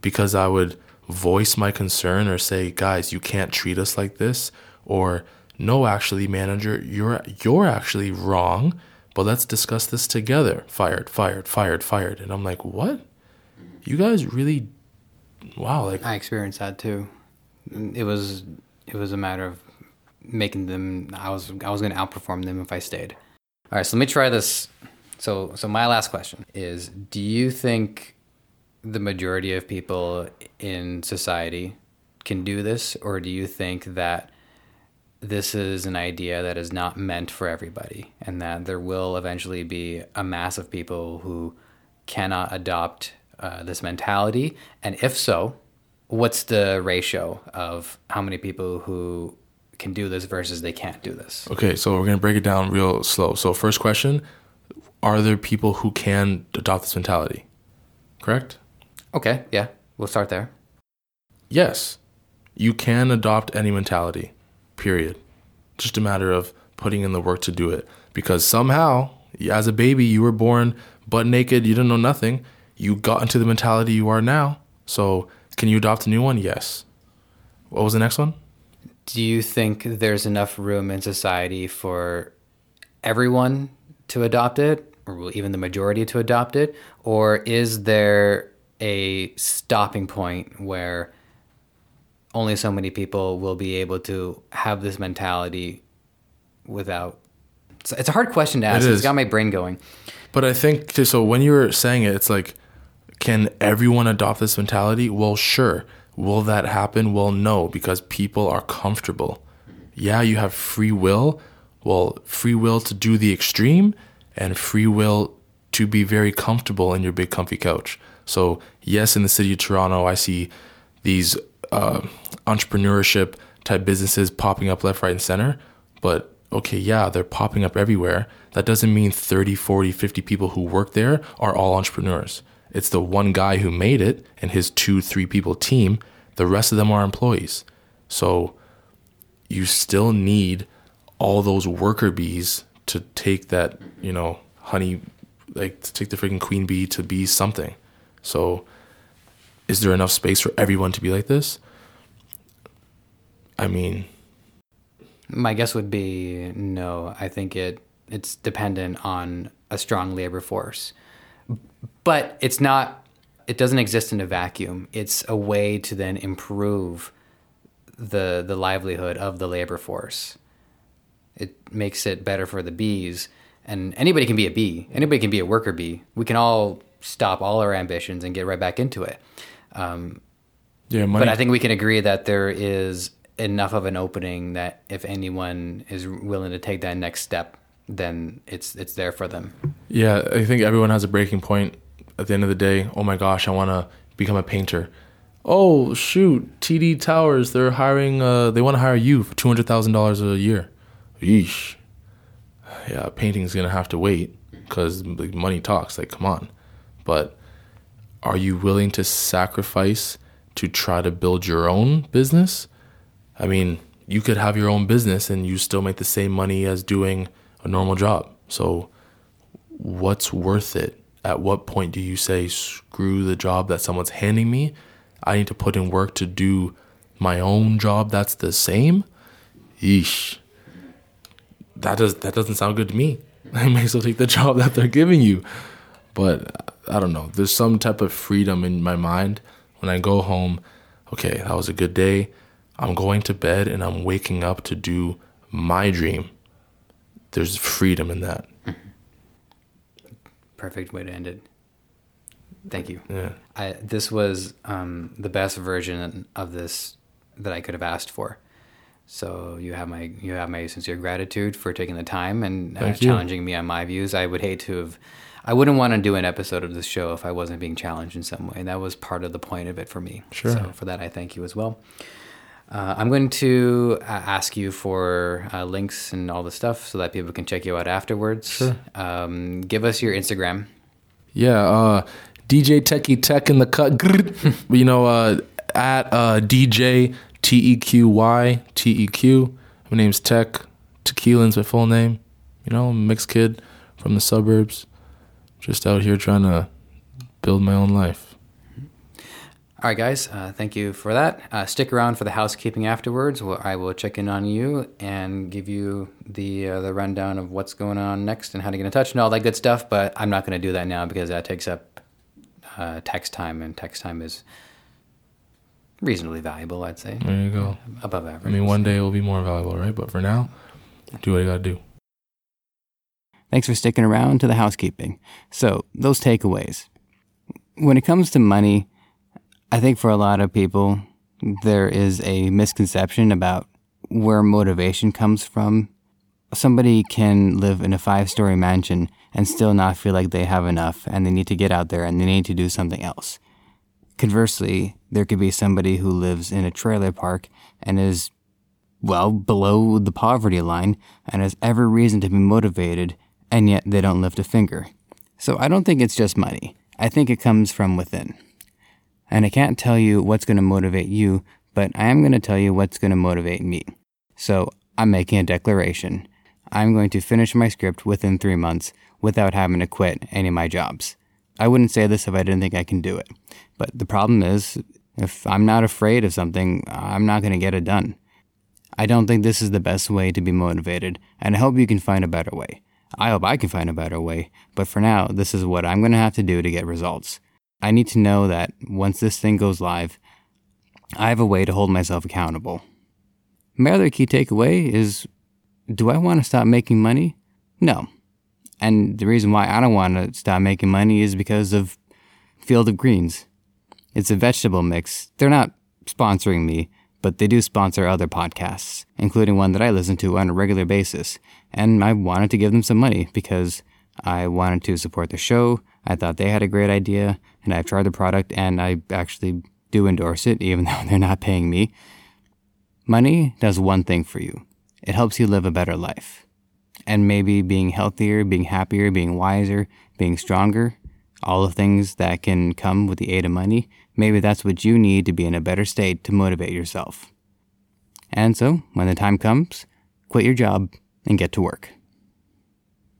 Because I would voice my concern or say, guys, you can't treat us like this. Or, no, actually, manager, you're, you're actually wrong but let's discuss this together. Fired, fired, fired, fired. And I'm like, what? You guys really, wow. Like I experienced that too. It was it was a matter of making them. I was I was going to outperform them if I stayed. All right, so let me try this. So so my last question is: Do you think the majority of people in society can do this, or do you think that this is an idea that is not meant for everybody, and that there will eventually be a mass of people who cannot adopt uh, this mentality? And if so, what's the ratio of how many people who can do this versus they can't do this? Okay, so we're going to break it down real slow. So, first question Are there people who can adopt this mentality? Correct? Okay, yeah, we'll start there. Yes, you can adopt any mentality period. Just a matter of putting in the work to do it. Because somehow, as a baby, you were born butt naked, you didn't know nothing. You got into the mentality you are now. So, can you adopt a new one? Yes. What was the next one? Do you think there's enough room in society for everyone to adopt it, or even the majority to adopt it? Or is there a stopping point where only so many people will be able to have this mentality without. It's, it's a hard question to ask. It it's got my brain going. But I think so. When you were saying it, it's like, can everyone adopt this mentality? Well, sure. Will that happen? Well, no, because people are comfortable. Yeah, you have free will. Well, free will to do the extreme and free will to be very comfortable in your big comfy couch. So, yes, in the city of Toronto, I see these uh, entrepreneurship type businesses popping up left, right, and center. But okay, yeah, they're popping up everywhere. That doesn't mean 30, 40, 50 people who work there are all entrepreneurs. It's the one guy who made it and his two, three people team. The rest of them are employees. So you still need all those worker bees to take that, you know, honey, like to take the freaking queen bee to be something. So is there enough space for everyone to be like this? I mean, my guess would be no. I think it it's dependent on a strong labor force. But it's not it doesn't exist in a vacuum. It's a way to then improve the the livelihood of the labor force. It makes it better for the bees and anybody can be a bee. Anybody can be a worker bee. We can all stop all our ambitions and get right back into it. Um, yeah, money. but I think we can agree that there is enough of an opening that if anyone is willing to take that next step, then it's it's there for them. Yeah, I think everyone has a breaking point at the end of the day. Oh my gosh, I want to become a painter. Oh shoot, TD Towers, they're hiring. Uh, they want to hire you for two hundred thousand dollars a year. Yeesh. Yeah, painting's gonna have to wait because like, money talks. Like, come on. But are you willing to sacrifice to try to build your own business? I mean, you could have your own business and you still make the same money as doing a normal job. So, what's worth it? At what point do you say, screw the job that someone's handing me? I need to put in work to do my own job that's the same? Yeesh. That does that doesn't sound good to me. I may as well take the job that they're giving you. But I don't know. There's some type of freedom in my mind when I go home. Okay, that was a good day. I'm going to bed and I'm waking up to do my dream. there's freedom in that. Perfect way to end it. Thank you. Yeah. I, this was um, the best version of this that I could have asked for. So you have my you have my sincere gratitude for taking the time and uh, challenging me on my views. I would hate to have. I wouldn't want to do an episode of this show if I wasn't being challenged in some way. And That was part of the point of it for me. Sure. So for that, I thank you as well. Uh, I'm going to uh, ask you for uh, links and all the stuff so that people can check you out afterwards. Sure. Um, give us your Instagram. Yeah, uh, DJ Techie Tech in the cut. you know, uh, at uh, DJ T E Q Y T E Q. My name's Tech. Tequila's my full name. You know, mixed kid from the suburbs. Just out here trying to build my own life. All right, guys. Uh, thank you for that. Uh, stick around for the housekeeping afterwards. Where I will check in on you and give you the uh, the rundown of what's going on next and how to get in touch and all that good stuff. But I'm not going to do that now because that takes up uh, text time, and text time is reasonably valuable. I'd say There you go. above average. I mean, one day it will be more valuable, right? But for now, do what you gotta do. Thanks for sticking around to the housekeeping. So, those takeaways. When it comes to money, I think for a lot of people, there is a misconception about where motivation comes from. Somebody can live in a five story mansion and still not feel like they have enough and they need to get out there and they need to do something else. Conversely, there could be somebody who lives in a trailer park and is well, below the poverty line and has every reason to be motivated, and yet they don't lift a finger. So I don't think it's just money. I think it comes from within. And I can't tell you what's going to motivate you, but I am going to tell you what's going to motivate me. So I'm making a declaration. I'm going to finish my script within three months without having to quit any of my jobs. I wouldn't say this if I didn't think I can do it. But the problem is, if I'm not afraid of something, I'm not going to get it done. I don't think this is the best way to be motivated, and I hope you can find a better way. I hope I can find a better way, but for now, this is what I'm going to have to do to get results. I need to know that once this thing goes live, I have a way to hold myself accountable. My other key takeaway is do I want to stop making money? No. And the reason why I don't want to stop making money is because of Field of Greens. It's a vegetable mix. They're not sponsoring me, but they do sponsor other podcasts, including one that I listen to on a regular basis. And I wanted to give them some money because I wanted to support the show. I thought they had a great idea, and I've tried the product, and I actually do endorse it, even though they're not paying me. Money does one thing for you it helps you live a better life. And maybe being healthier, being happier, being wiser, being stronger, all the things that can come with the aid of money, maybe that's what you need to be in a better state to motivate yourself. And so, when the time comes, quit your job and get to work.